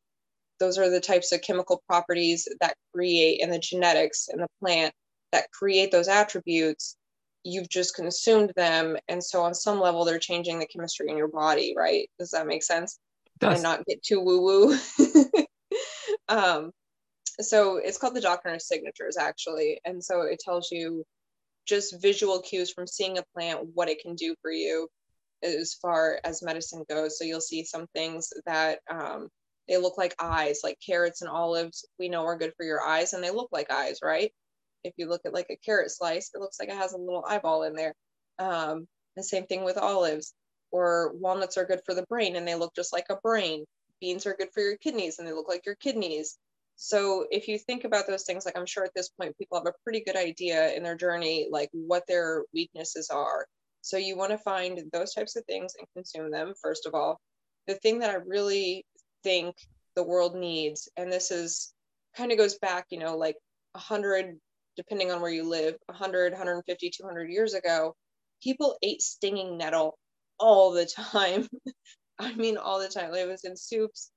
those are the types of chemical properties that create and the genetics in the plant that create those attributes. You've just consumed them. And so, on some level, they're changing the chemistry in your body, right? Does that make sense? And not get too woo woo. um, so, it's called the Doctrine of Signatures, actually. And so, it tells you just visual cues from seeing a plant what it can do for you as far as medicine goes. So you'll see some things that um, they look like eyes, like carrots and olives. We know are good for your eyes, and they look like eyes, right? If you look at like a carrot slice, it looks like it has a little eyeball in there. Um, the same thing with olives. Or walnuts are good for the brain, and they look just like a brain. Beans are good for your kidneys, and they look like your kidneys. So if you think about those things, like I'm sure at this point people have a pretty good idea in their journey, like what their weaknesses are so you want to find those types of things and consume them, first of all. The thing that I really think the world needs, and this is kind of goes back, you know, like 100, depending on where you live, 100, 150, 200 years ago, people ate stinging nettle all the time. I mean, all the time. It was in soups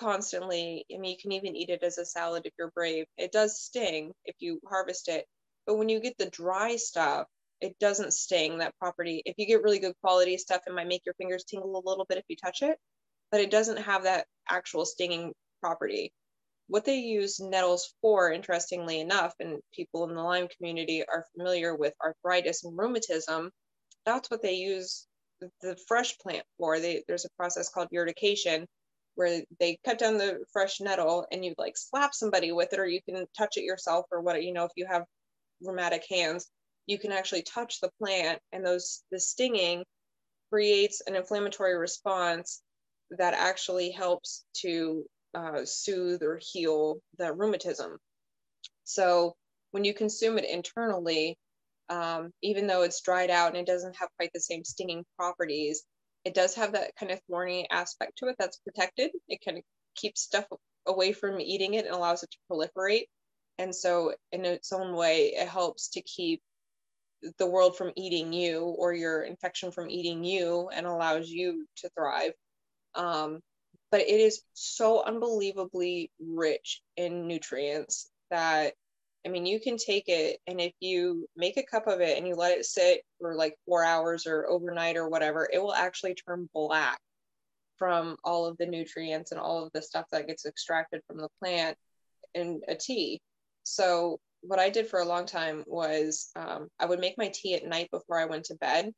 constantly. I mean, you can even eat it as a salad if you're brave. It does sting if you harvest it. But when you get the dry stuff, it doesn't sting that property. If you get really good quality stuff, it might make your fingers tingle a little bit if you touch it, but it doesn't have that actual stinging property. What they use nettles for, interestingly enough, and people in the Lyme community are familiar with arthritis and rheumatism, that's what they use the fresh plant for. They, there's a process called urtication where they cut down the fresh nettle and you like slap somebody with it, or you can touch it yourself, or what you know, if you have rheumatic hands you can actually touch the plant and those the stinging creates an inflammatory response that actually helps to uh, soothe or heal the rheumatism. So when you consume it internally, um, even though it's dried out and it doesn't have quite the same stinging properties, it does have that kind of thorny aspect to it that's protected. It kind of keeps stuff away from eating it and allows it to proliferate. And so, in its own way, it helps to keep the world from eating you or your infection from eating you and allows you to thrive. Um, but it is so unbelievably rich in nutrients that I mean, you can take it, and if you make a cup of it and you let it sit for like four hours or overnight or whatever, it will actually turn black from all of the nutrients and all of the stuff that gets extracted from the plant in a tea. So what I did for a long time was um, I would make my tea at night before I went to bed.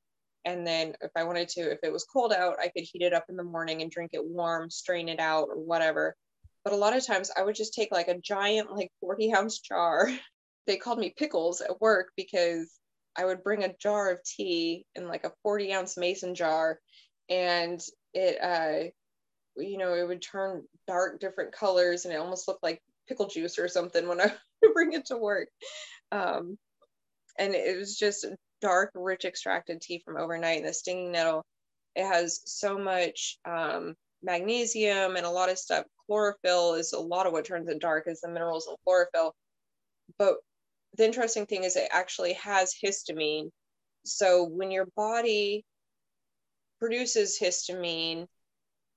And then if I wanted to, if it was cold out, I could heat it up in the morning and drink it warm, strain it out or whatever. But a lot of times I would just take like a giant, like 40 ounce jar. they called me pickles at work because I would bring a jar of tea in like a 40 ounce mason jar and it, uh, you know, it would turn dark, different colors and it almost looked like pickle juice or something when I bring it to work. Um, and it was just dark, rich extracted tea from overnight. And the stinging nettle, it has so much um, magnesium and a lot of stuff. Chlorophyll is a lot of what turns it dark is the minerals in chlorophyll. But the interesting thing is it actually has histamine. So when your body produces histamine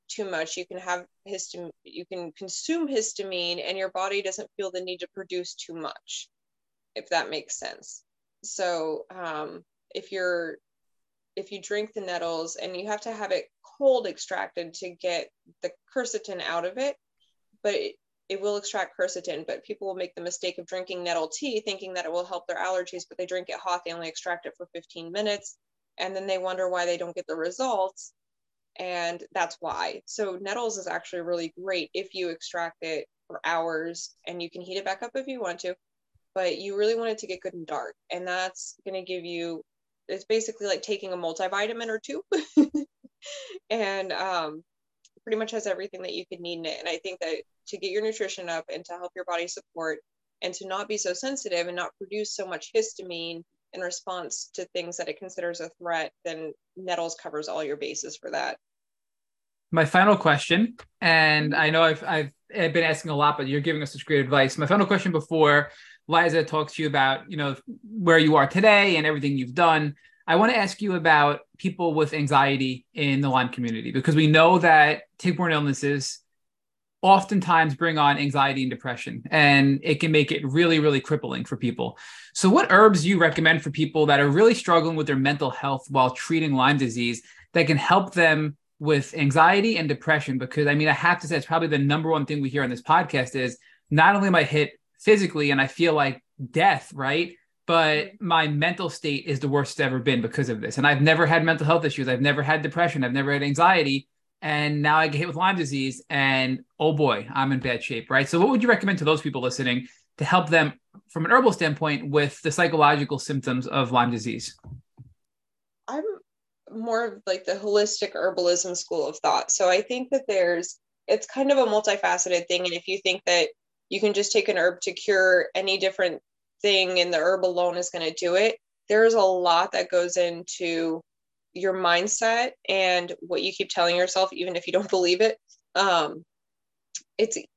too much you can have histamine you can consume histamine and your body doesn't feel the need to produce too much if that makes sense so um, if you're if you drink the nettles and you have to have it cold extracted to get the quercetin out of it but it, it will extract quercetin but people will make the mistake of drinking nettle tea thinking that it will help their allergies but they drink it hot they only extract it for 15 minutes and then they wonder why they don't get the results and that's why. So nettles is actually really great if you extract it for hours and you can heat it back up if you want to but you really want it to get good and dark and that's going to give you it's basically like taking a multivitamin or two and um, pretty much has everything that you could need in it and i think that to get your nutrition up and to help your body support and to not be so sensitive and not produce so much histamine in response to things that it considers a threat, then Nettles covers all your bases for that. My final question, and I know I've, I've been asking a lot, but you're giving us such great advice. My final question before Liza talks to you about, you know, where you are today and everything you've done. I want to ask you about people with anxiety in the Lyme community because we know that tick-borne illnesses oftentimes bring on anxiety and depression and it can make it really really crippling for people so what herbs do you recommend for people that are really struggling with their mental health while treating lyme disease that can help them with anxiety and depression because i mean i have to say it's probably the number one thing we hear on this podcast is not only am i hit physically and i feel like death right? But my mental state is the worst it's ever been because of this. And i've never had mental health issues. I've never had depression. I've never had anxiety. And now I get hit with Lyme disease, and oh boy, I'm in bad shape, right? So, what would you recommend to those people listening to help them from an herbal standpoint with the psychological symptoms of Lyme disease? I'm more of like the holistic herbalism school of thought. So, I think that there's it's kind of a multifaceted thing, and if you think that you can just take an herb to cure any different thing and the herb alone is going to do it, there's a lot that goes into your mindset and what you keep telling yourself even if you don't believe it. Um it's it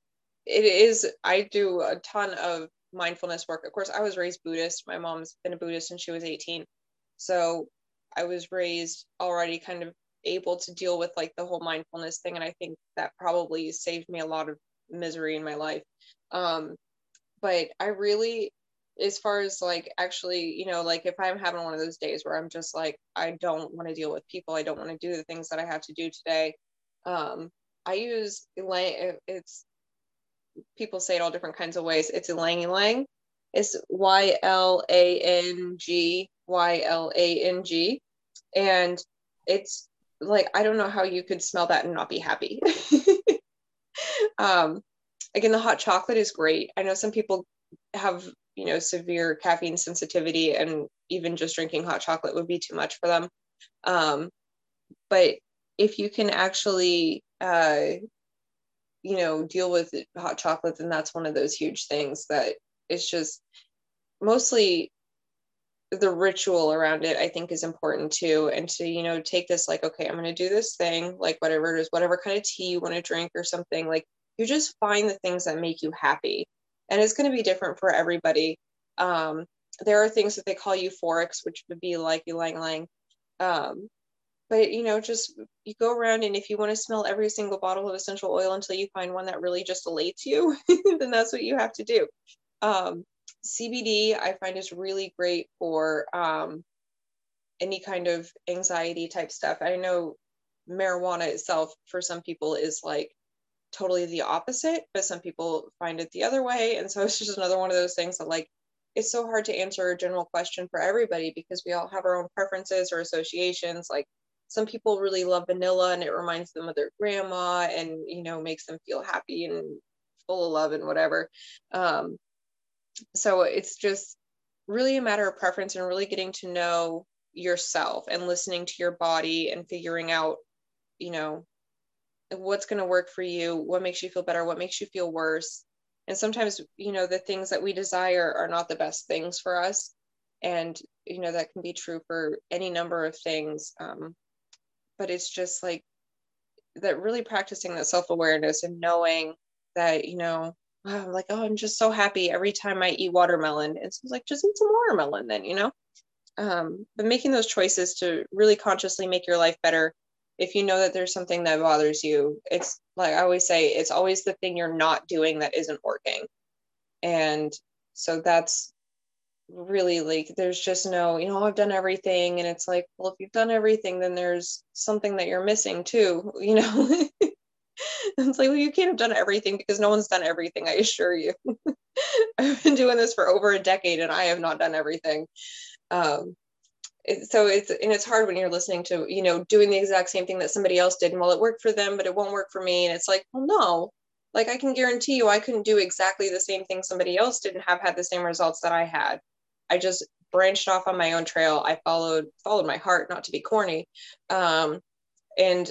is i do a ton of mindfulness work. Of course i was raised buddhist. My mom's been a buddhist since she was 18 so i was raised already kind of able to deal with like the whole mindfulness thing. And i think that probably saved me a lot of misery in my life um but i really as far as like actually, you know, like if I'm having one of those days where I'm just like, I don't want to deal with people, I don't want to do the things that I have to do today. Um, I use it's people say it all different kinds of ways. It's ylang ylang. It's Y L A N G Y L A N G, and it's like I don't know how you could smell that and not be happy. um, again, the hot chocolate is great. I know some people have you know severe caffeine sensitivity and even just drinking hot chocolate would be too much for them um, but if you can actually uh, you know deal with hot chocolate then that's one of those huge things that it's just mostly the ritual around it i think is important too and to you know take this like okay i'm going to do this thing like whatever it is whatever kind of tea you want to drink or something like you just find the things that make you happy and it's going to be different for everybody. Um, there are things that they call euphorics, which would be like ylang ylang. Um, but you know, just you go around and if you want to smell every single bottle of essential oil until you find one that really just elates you, then that's what you have to do. Um, CBD I find is really great for um, any kind of anxiety type stuff. I know marijuana itself for some people is like totally the opposite, but some people find it the other way. And so it's just another one of those things that like it's so hard to answer a general question for everybody because we all have our own preferences or associations. Like some people really love vanilla and it reminds them of their grandma and you know makes them feel happy and full of love and whatever. Um, so it's just really a matter of preference and really getting to know yourself and listening to your body and figuring out you know what's going to work for you what makes you feel better what makes you feel worse. And sometimes you know the things that we desire are not the best things for us. And you know that can be true for any number of things. Um, but it's just like that really practicing that self-awareness and knowing that you know I'm like oh i'm just so happy every time i eat watermelon. And so it's like just eat some watermelon then you know? Um, but making those choices to really consciously make your life better if you know that there's something that bothers you, it's like I always say, it's always the thing you're not doing that isn't working. And so that's really like there's just no you know i've done everything. And it's like well if you've done everything then there's something that you're missing too you know? It's like well you can't have done everything because no one's done everything i assure you. I've been doing this for over a decade and i have not done everything. Um, so it's and it's hard when you're listening to you know doing the exact same thing that somebody else did and well it worked for them but it won't work for me and it's like well no like i can guarantee you i couldn't do exactly the same thing somebody else didn't have had the same results that i had I just branched off on my own trail. I followed followed my heart, not to be corny. Um, and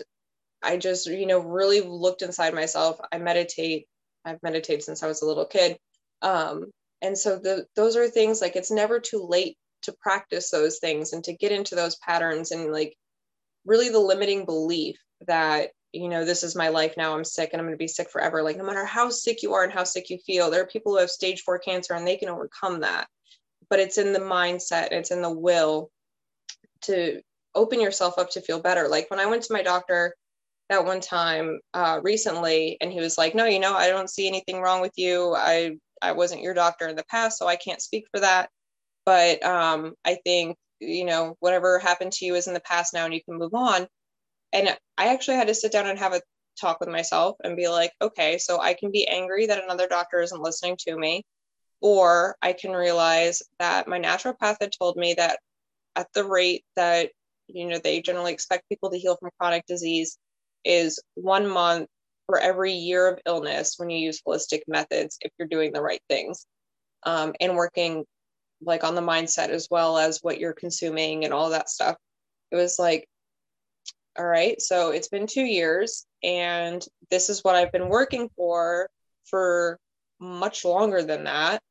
I just, you know, really looked inside myself. I meditate. I've meditated since I was a little kid. Um, and so the those are things like it's never too late to practice those things and to get into those patterns and like really the limiting belief that you know this is my life now i'm sick and i'm going to be sick forever like no matter how sick you are and how sick you feel there are people who have stage 4 cancer and they can overcome that but it's in the mindset, it's in the will to open yourself up to feel better. Like when I went to my doctor that one time uh, recently, and he was like, "No, you know, I don't see anything wrong with you. I I wasn't your doctor in the past, so I can't speak for that. But um, I think you know whatever happened to you is in the past now, and you can move on." And I actually had to sit down and have a talk with myself and be like, okay, so I can be angry that another doctor isn't listening to me or I can realize that my naturopath had told me that at the rate that you know they generally expect people to heal from chronic disease is one month for every year of illness when you use holistic methods if you're doing the right things um, and working like on the mindset as well as what you're consuming and all that stuff it was like all right so it's been two years and this is what i've been working for for much longer than that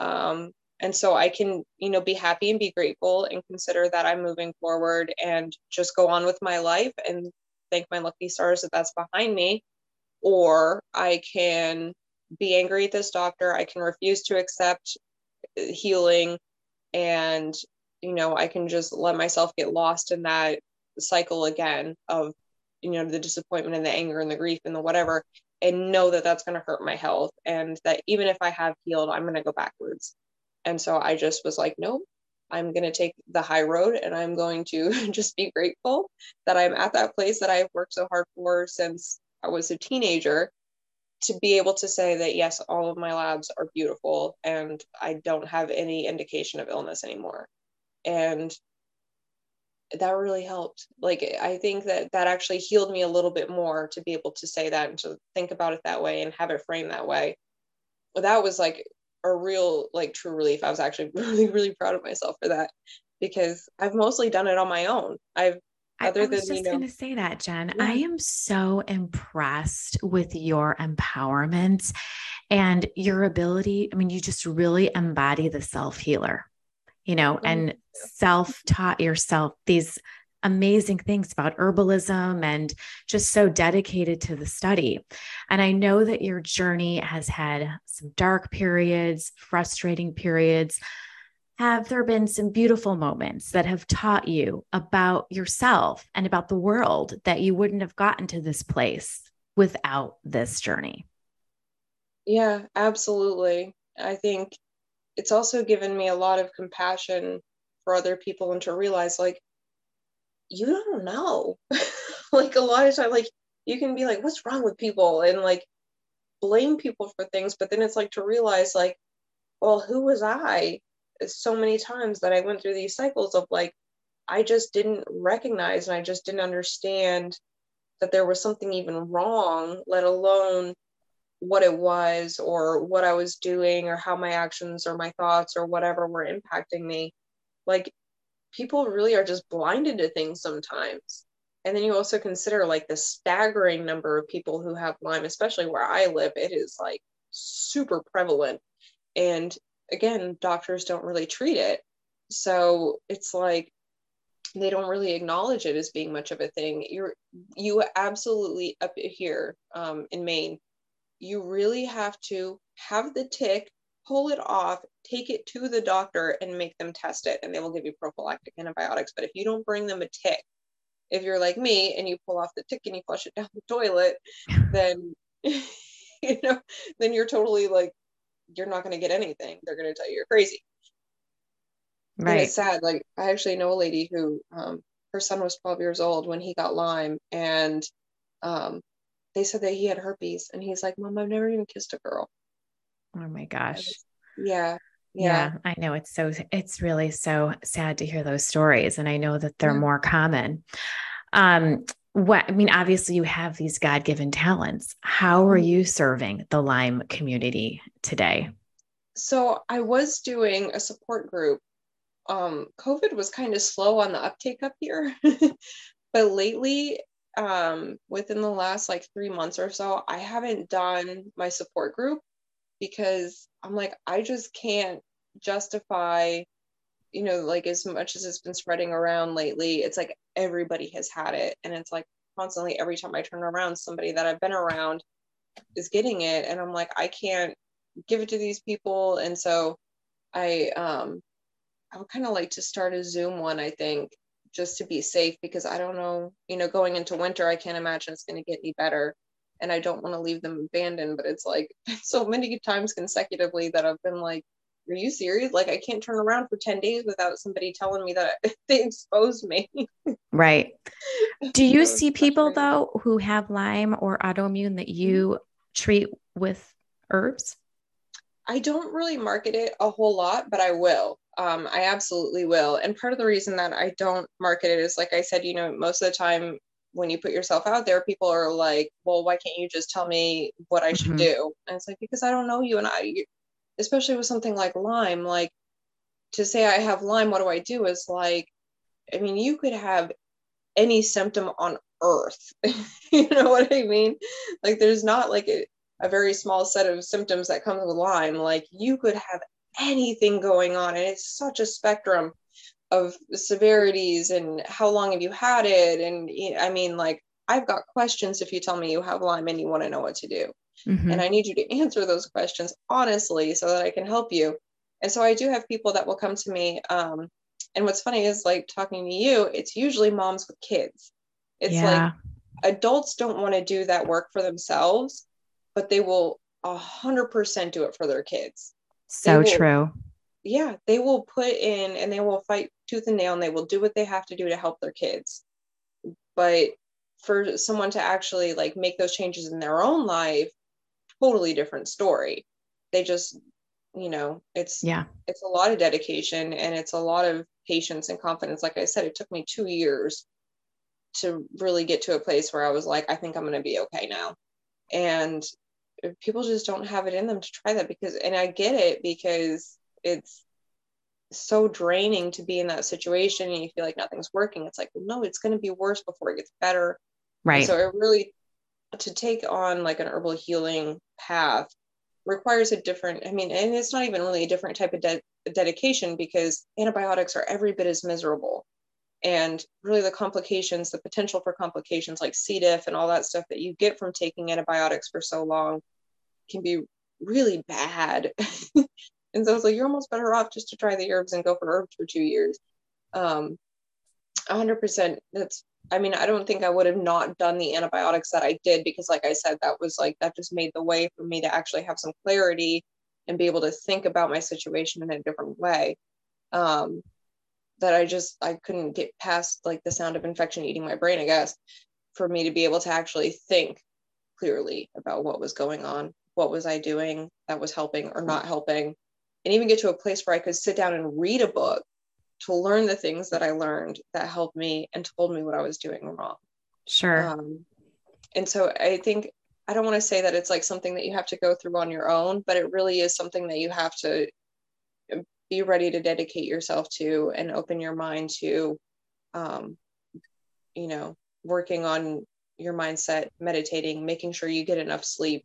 um, and so I can, you know, be happy and be grateful and consider that I'm moving forward and just go on with my life and thank my lucky stars that that's behind me. Or I can be angry at this doctor. I can refuse to accept healing and, you know, I can just let myself get lost in that cycle again of, you know, the disappointment and the anger and the grief and the whatever and know that that's going to hurt my health and that even if I have healed, I'm going to go backwards. And so I just was like, nope, I'm going to take the high road and I'm going to just be grateful that I'm at that place that I've worked so hard for since I was a teenager to be able to say that yes, all of my labs are beautiful and I don't have any indication of illness anymore. And that really helped. Like i think that that actually healed me a little bit more to be able to say that and to think about it that way and have it framed that way. Well, that was like a real like true relief. I was actually really really proud of myself for that because i've mostly done it on my own. I've other I, I was than, just you know, going to say that, Jen. Yeah. I am so impressed with your empowerment and your ability. I mean, you just really embody the self healer you know, mm-hmm. and self taught yourself these amazing things about herbalism and just so dedicated to the study. And I know that your journey has had some dark periods, frustrating periods. Have there been some beautiful moments that have taught you about yourself and about the world that you wouldn't have gotten to this place without this journey? Yeah, absolutely. I think it's also given me a lot of compassion for other people and to realize like you don't know like a lot of time like you can be like what's wrong with people and like blame people for things but then it's like to realize like well who was i so many times that i went through these cycles of like i just didn't recognize and i just didn't understand that there was something even wrong let alone what it was or what I was doing or how my actions or my thoughts or whatever were impacting me. Like people really are just blinded to things sometimes. And then you also consider like the staggering number of people who have Lyme, especially where I live, it is like super prevalent. And again, doctors don't really treat it. So it's like they don't really acknowledge it as being much of a thing. You're you absolutely up here um, in Maine you really have to have the tick, pull it off, take it to the doctor and make them test it, and they will give you prophylactic antibiotics. But if you don't bring them a tick, if you're like me and you pull off the tick and you flush it down the toilet, then you know, then you're totally like you're not going to get anything. They're going to tell you you're crazy. Right. And it's sad. Like I actually know a lady who um, her son was 12 years old when he got Lyme, and um, they said that he had herpes, and he's like, "Mom, I've never even kissed a girl." Oh my gosh. Yeah. Yeah. yeah. I know it's so it's really so sad to hear those stories and I know that they're yeah. more common. Um what I mean obviously you have these God-given talents. How are mm-hmm. you serving the Lyme community today? So I was doing a support group um, COVID was kind of slow on the uptake up here, but lately, um, within the last like three months or so, I haven't done my support group because I'm like, I just can't justify, you know, like as much as it's been spreading around lately, it's like everybody has had it. And it's like constantly every time I turn around, somebody that I've been around is getting it. And I'm like, I can't give it to these people. And so I um I would kind of like to start a Zoom one, I think, just to be safe because I don't know, you know, going into winter, I can't imagine it's going to get any better. And I don't want to leave them abandoned, but it's like so many times consecutively that I've been like, are you serious? Like, I can't turn around for 10 days without somebody telling me that they exposed me. right. Do you see people, though, who have Lyme or autoimmune that you treat with herbs? I don't really market it a whole lot, but I will um, I absolutely will. And part of the reason that I don't market it is, like I said, you know, most of the time when you put yourself out there, people are like, well, why can't you just tell me what I should mm-hmm. do? And it's like, because I don't know you. And I, especially with something like Lyme, like to say I have Lyme, what do I do is like, I mean, you could have any symptom on earth. you know what I mean? Like, there's not like a, a very small set of symptoms that comes with Lyme. Like, you could have anything going on and it's such a spectrum of severities and how long have you had it and i mean like i've got questions if you tell me you have lyme and you want to know what to do mm-hmm. and i need you to answer those questions honestly so that i can help you and so i do have people that will come to me um, and what's funny is like talking to you it's usually moms with kids it's yeah. like adults don't want to do that work for themselves but they will a hundred percent do it for their kids so will, true. Yeah, they will put in and they will fight tooth and nail and they will do what they have to do to help their kids. But for someone to actually like make those changes in their own life, totally different story. They just, you know, it's yeah, it's a lot of dedication and it's a lot of patience and confidence. Like I said, it took me two years to really get to a place where I was like, I think I'm gonna be okay now. And people just don't have it in them to try that because and I get it because it's so draining to be in that situation and you feel like nothing's working. It's like, well, no, it's going to be worse before it gets better. Right. And so it really to take on like an herbal healing path requires a different i mean and it's not even really a different type of de- dedication because antibiotics are every bit as miserable. And really the complications the potential for complications like c. diff and all that stuff that you get from taking antibiotics for so long can be really bad. And so it's like you're almost better off just to try the herbs and go for herbs for two years. Um 100% that's i mean i don't think i would have not done the antibiotics that i did because like i said that was like that just made the way for me to actually have some clarity and be able to think about my situation in a different way um that I just I couldn't get past like the sound of infection eating my brain, I guess, for me to be able to actually think clearly about what was going on, what was I doing that was helping or not helping, and even get to a place where I could sit down and read a book to learn the things that I learned that helped me and told me what I was doing wrong. Sure. Um, and so I think I don't want to say that it's like something that you have to go through on your own, but it really is something that you have to be ready to dedicate yourself to and open your mind to um, you know working on your mindset meditating making sure you get enough sleep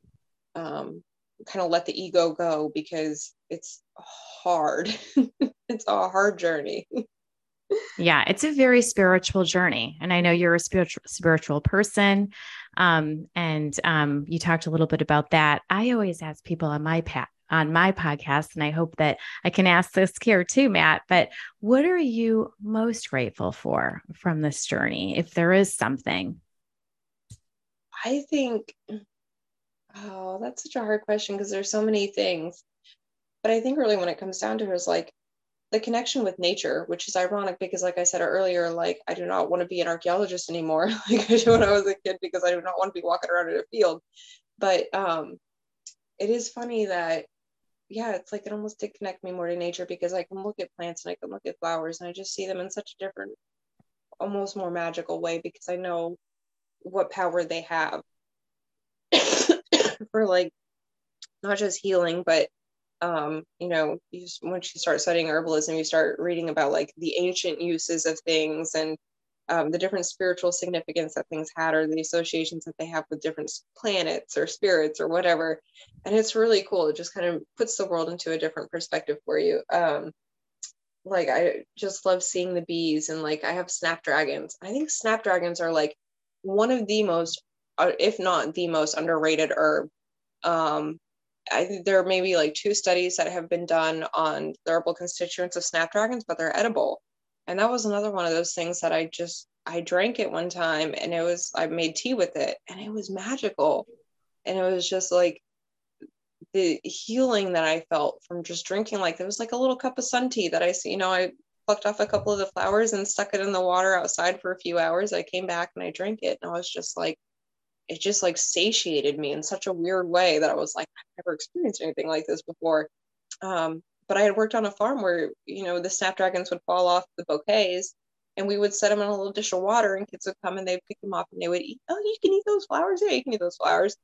um, kind of let the ego go because it's hard it's a hard journey yeah it's a very spiritual journey and i know you're a spiritual spiritual person um, and um, you talked a little bit about that i always ask people on my path on my podcast. And I hope that I can ask this here too, Matt. But what are you most grateful for from this journey, if there is something? I think, oh, that's such a hard question because there's so many things. But I think really when it comes down to it is like the connection with nature, which is ironic because, like I said earlier, like I do not want to be an archaeologist anymore, like I did when I was a kid, because I do not want to be walking around in a field. But um, it is funny that, yeah, it's like it almost did connect me more to nature because I can look at plants and I can look at flowers and I just see them in such a different, almost more magical way because I know what power they have for like not just healing, but um, you know, you just, once you start studying herbalism, you start reading about like the ancient uses of things and um, the different spiritual significance that things had or the associations that they have with different planets or spirits or whatever. And it's really cool. It just kind of puts the world into a different perspective for you. Um, like I just love seeing the bees and like I have snapdragons. I think snapdragons are like one of the most, if not the most underrated herb. Um, I there may be like two studies that have been done on the herbal constituents of snapdragons, but they're edible. And that was another one of those things that I just I drank it one time and it was I made tea with it and it was magical. And it was just like the healing that I felt from just drinking like there was like a little cup of sun tea that I see, you know, I plucked off a couple of the flowers and stuck it in the water outside for a few hours. I came back and I drank it and I was just like it just like satiated me in such a weird way that I was like, I've never experienced anything like this before. Um, but I had worked on a farm where, you know, the snapdragons would fall off the bouquets and we would set them in a little dish of water and kids would come and they'd pick them up and they would eat, oh, you can eat those flowers. Yeah, you can eat those flowers.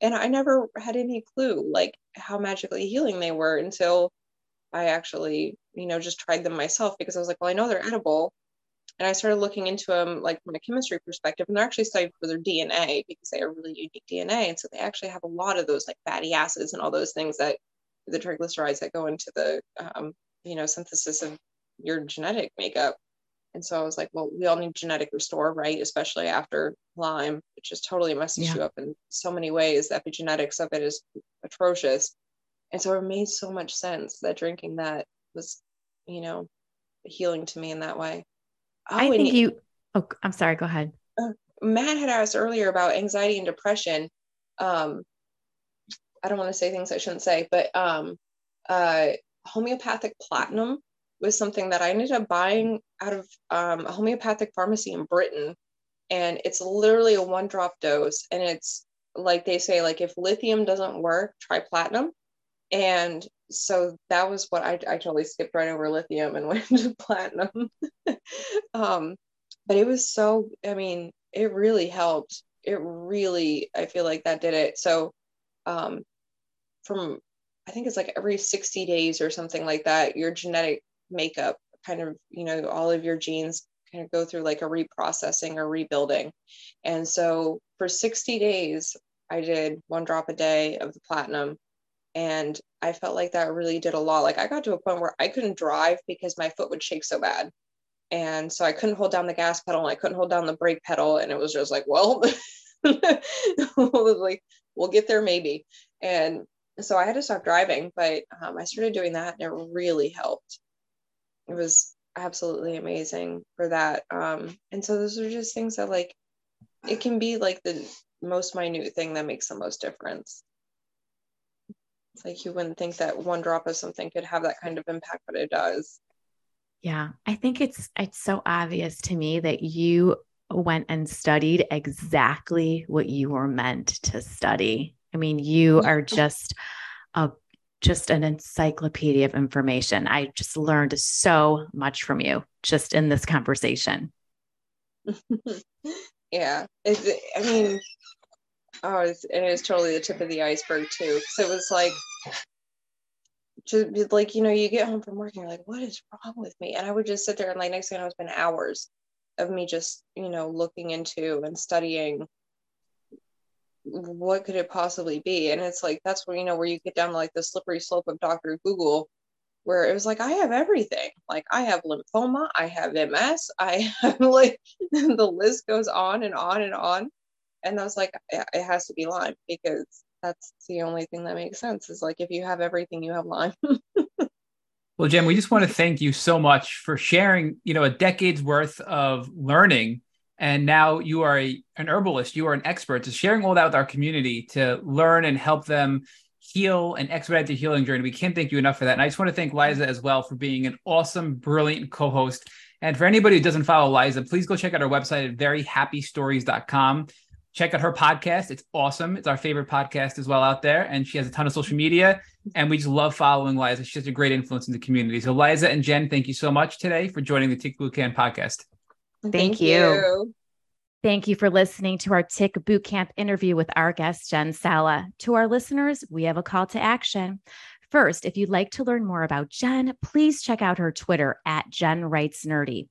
And I never had any clue like how magically healing they were until I actually, you know, just tried them myself because I was like, well, I know they're edible and I started looking into them like from a chemistry perspective, and they're actually studied for their DNA because they are really unique DNA. And so they actually have a lot of those like fatty acids and all those things that the triglycerides that go into the um, you know synthesis of your genetic makeup. And so I was like, well, we all need genetic restore, right? Especially after Lyme, which just totally messes yeah. you up in so many ways. The epigenetics of it is atrocious. And so it made so much sense that drinking that was, you know, healing to me in that way. Oh, I think you, oh, I'm sorry, go ahead. Uh, Matt had asked earlier about anxiety and depression. Um, I don't want to say things I shouldn't say, but um, uh, homeopathic platinum was something that I ended up buying out of um, a homeopathic pharmacy in Britain. And it's literally a one drop dose. And it's like they say, like if lithium doesn't work, try platinum. And so that was what I, I totally skipped right over lithium and went to platinum. um, but it was so, I mean, it really helped. It really, I feel like that did it. So um, from, I think it's like every 60 days or something like that, your genetic makeup kind of, you know, all of your genes kind of go through like a reprocessing or rebuilding. And so for 60 days, I did one drop a day of the platinum and I felt like that really did a lot. Like I got to a point where I couldn't drive because my foot would shake so bad. And so I couldn't hold down the gas pedal and I couldn't hold down the brake pedal. And it was just like, well, like we'll get there maybe. And so I had to stop driving, but um, I started doing that and it really helped. It was absolutely amazing for that. Um, and so those are just things that like it can be like the most minute thing that makes the most difference. It's like you wouldn't think that one drop of something could have that kind of impact, but it does. Yeah, I think it's it's so obvious to me that you went and studied exactly what you were meant to study. I mean, you mm-hmm. are just a just an encyclopedia of information. I just learned so much from you just in this conversation. yeah, it's, I mean, oh, it's, and it was totally the tip of the iceberg too. So it was like, just like you know, you get home from work and you're like, what is wrong with me? And I would just sit there and like next thing I know, it's been hours of me just you know looking into and studying what could it possibly be and it's like that's where you know where you get down like the slippery slope of dr google where it was like i have everything like i have lymphoma i have ms i have like the list goes on and on and on and I was like, it has to be Lyme because that's the only thing that makes sense is like if you have everything, you have Lyme. well, Jen, we just want to thank you so much for sharing, you know, a decade's worth of learning. And now you are a, an herbalist, you are an expert, to sharing all that with our community to learn and help them heal and expedite the healing journey. We can't thank you enough for that. And I just want to thank Liza as well for being an awesome, brilliant co-host. And for anybody who doesn't follow Liza, please go check out our website at veryhappystories.com. Check out her podcast. It's awesome. It's our favorite podcast as well out there. And she has a ton of social media. And we just love following Liza. She's just a great influence in the community. So Liza and Jen, thank you so much today for joining the Tick Bootcamp podcast. Thank, thank you. you. Thank you for listening to our Tick Bootcamp interview with our guest, Jen Sala. To our listeners, we have a call to action. First, if you'd like to learn more about Jen, please check out her Twitter at Jen Writes Nerdy.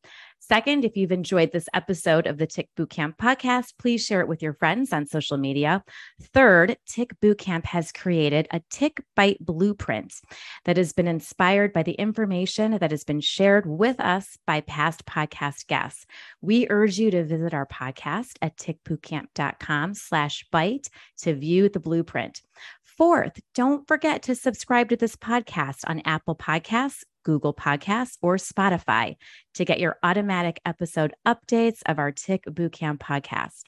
Second, if you've enjoyed this episode of the Tick Bootcamp podcast, please share it with your friends on social media. Third, Tick Bootcamp has created a Tick Bite blueprint that has been inspired by the information that has been shared with us by past podcast guests. We urge you to visit our podcast at tickbootcamp.com slash bite to view the blueprint. Fourth, don't forget to subscribe to this podcast on Apple Podcasts, Google Podcasts, or Spotify to get your automatic episode updates of our Tick Bootcamp podcast.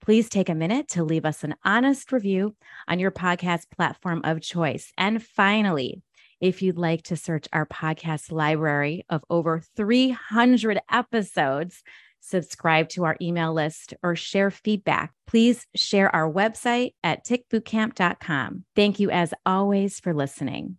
Please take a minute to leave us an honest review on your podcast platform of choice. And finally, if you'd like to search our podcast library of over 300 episodes, subscribe to our email list, or share feedback, please share our website at tickbootcamp.com. Thank you, as always, for listening.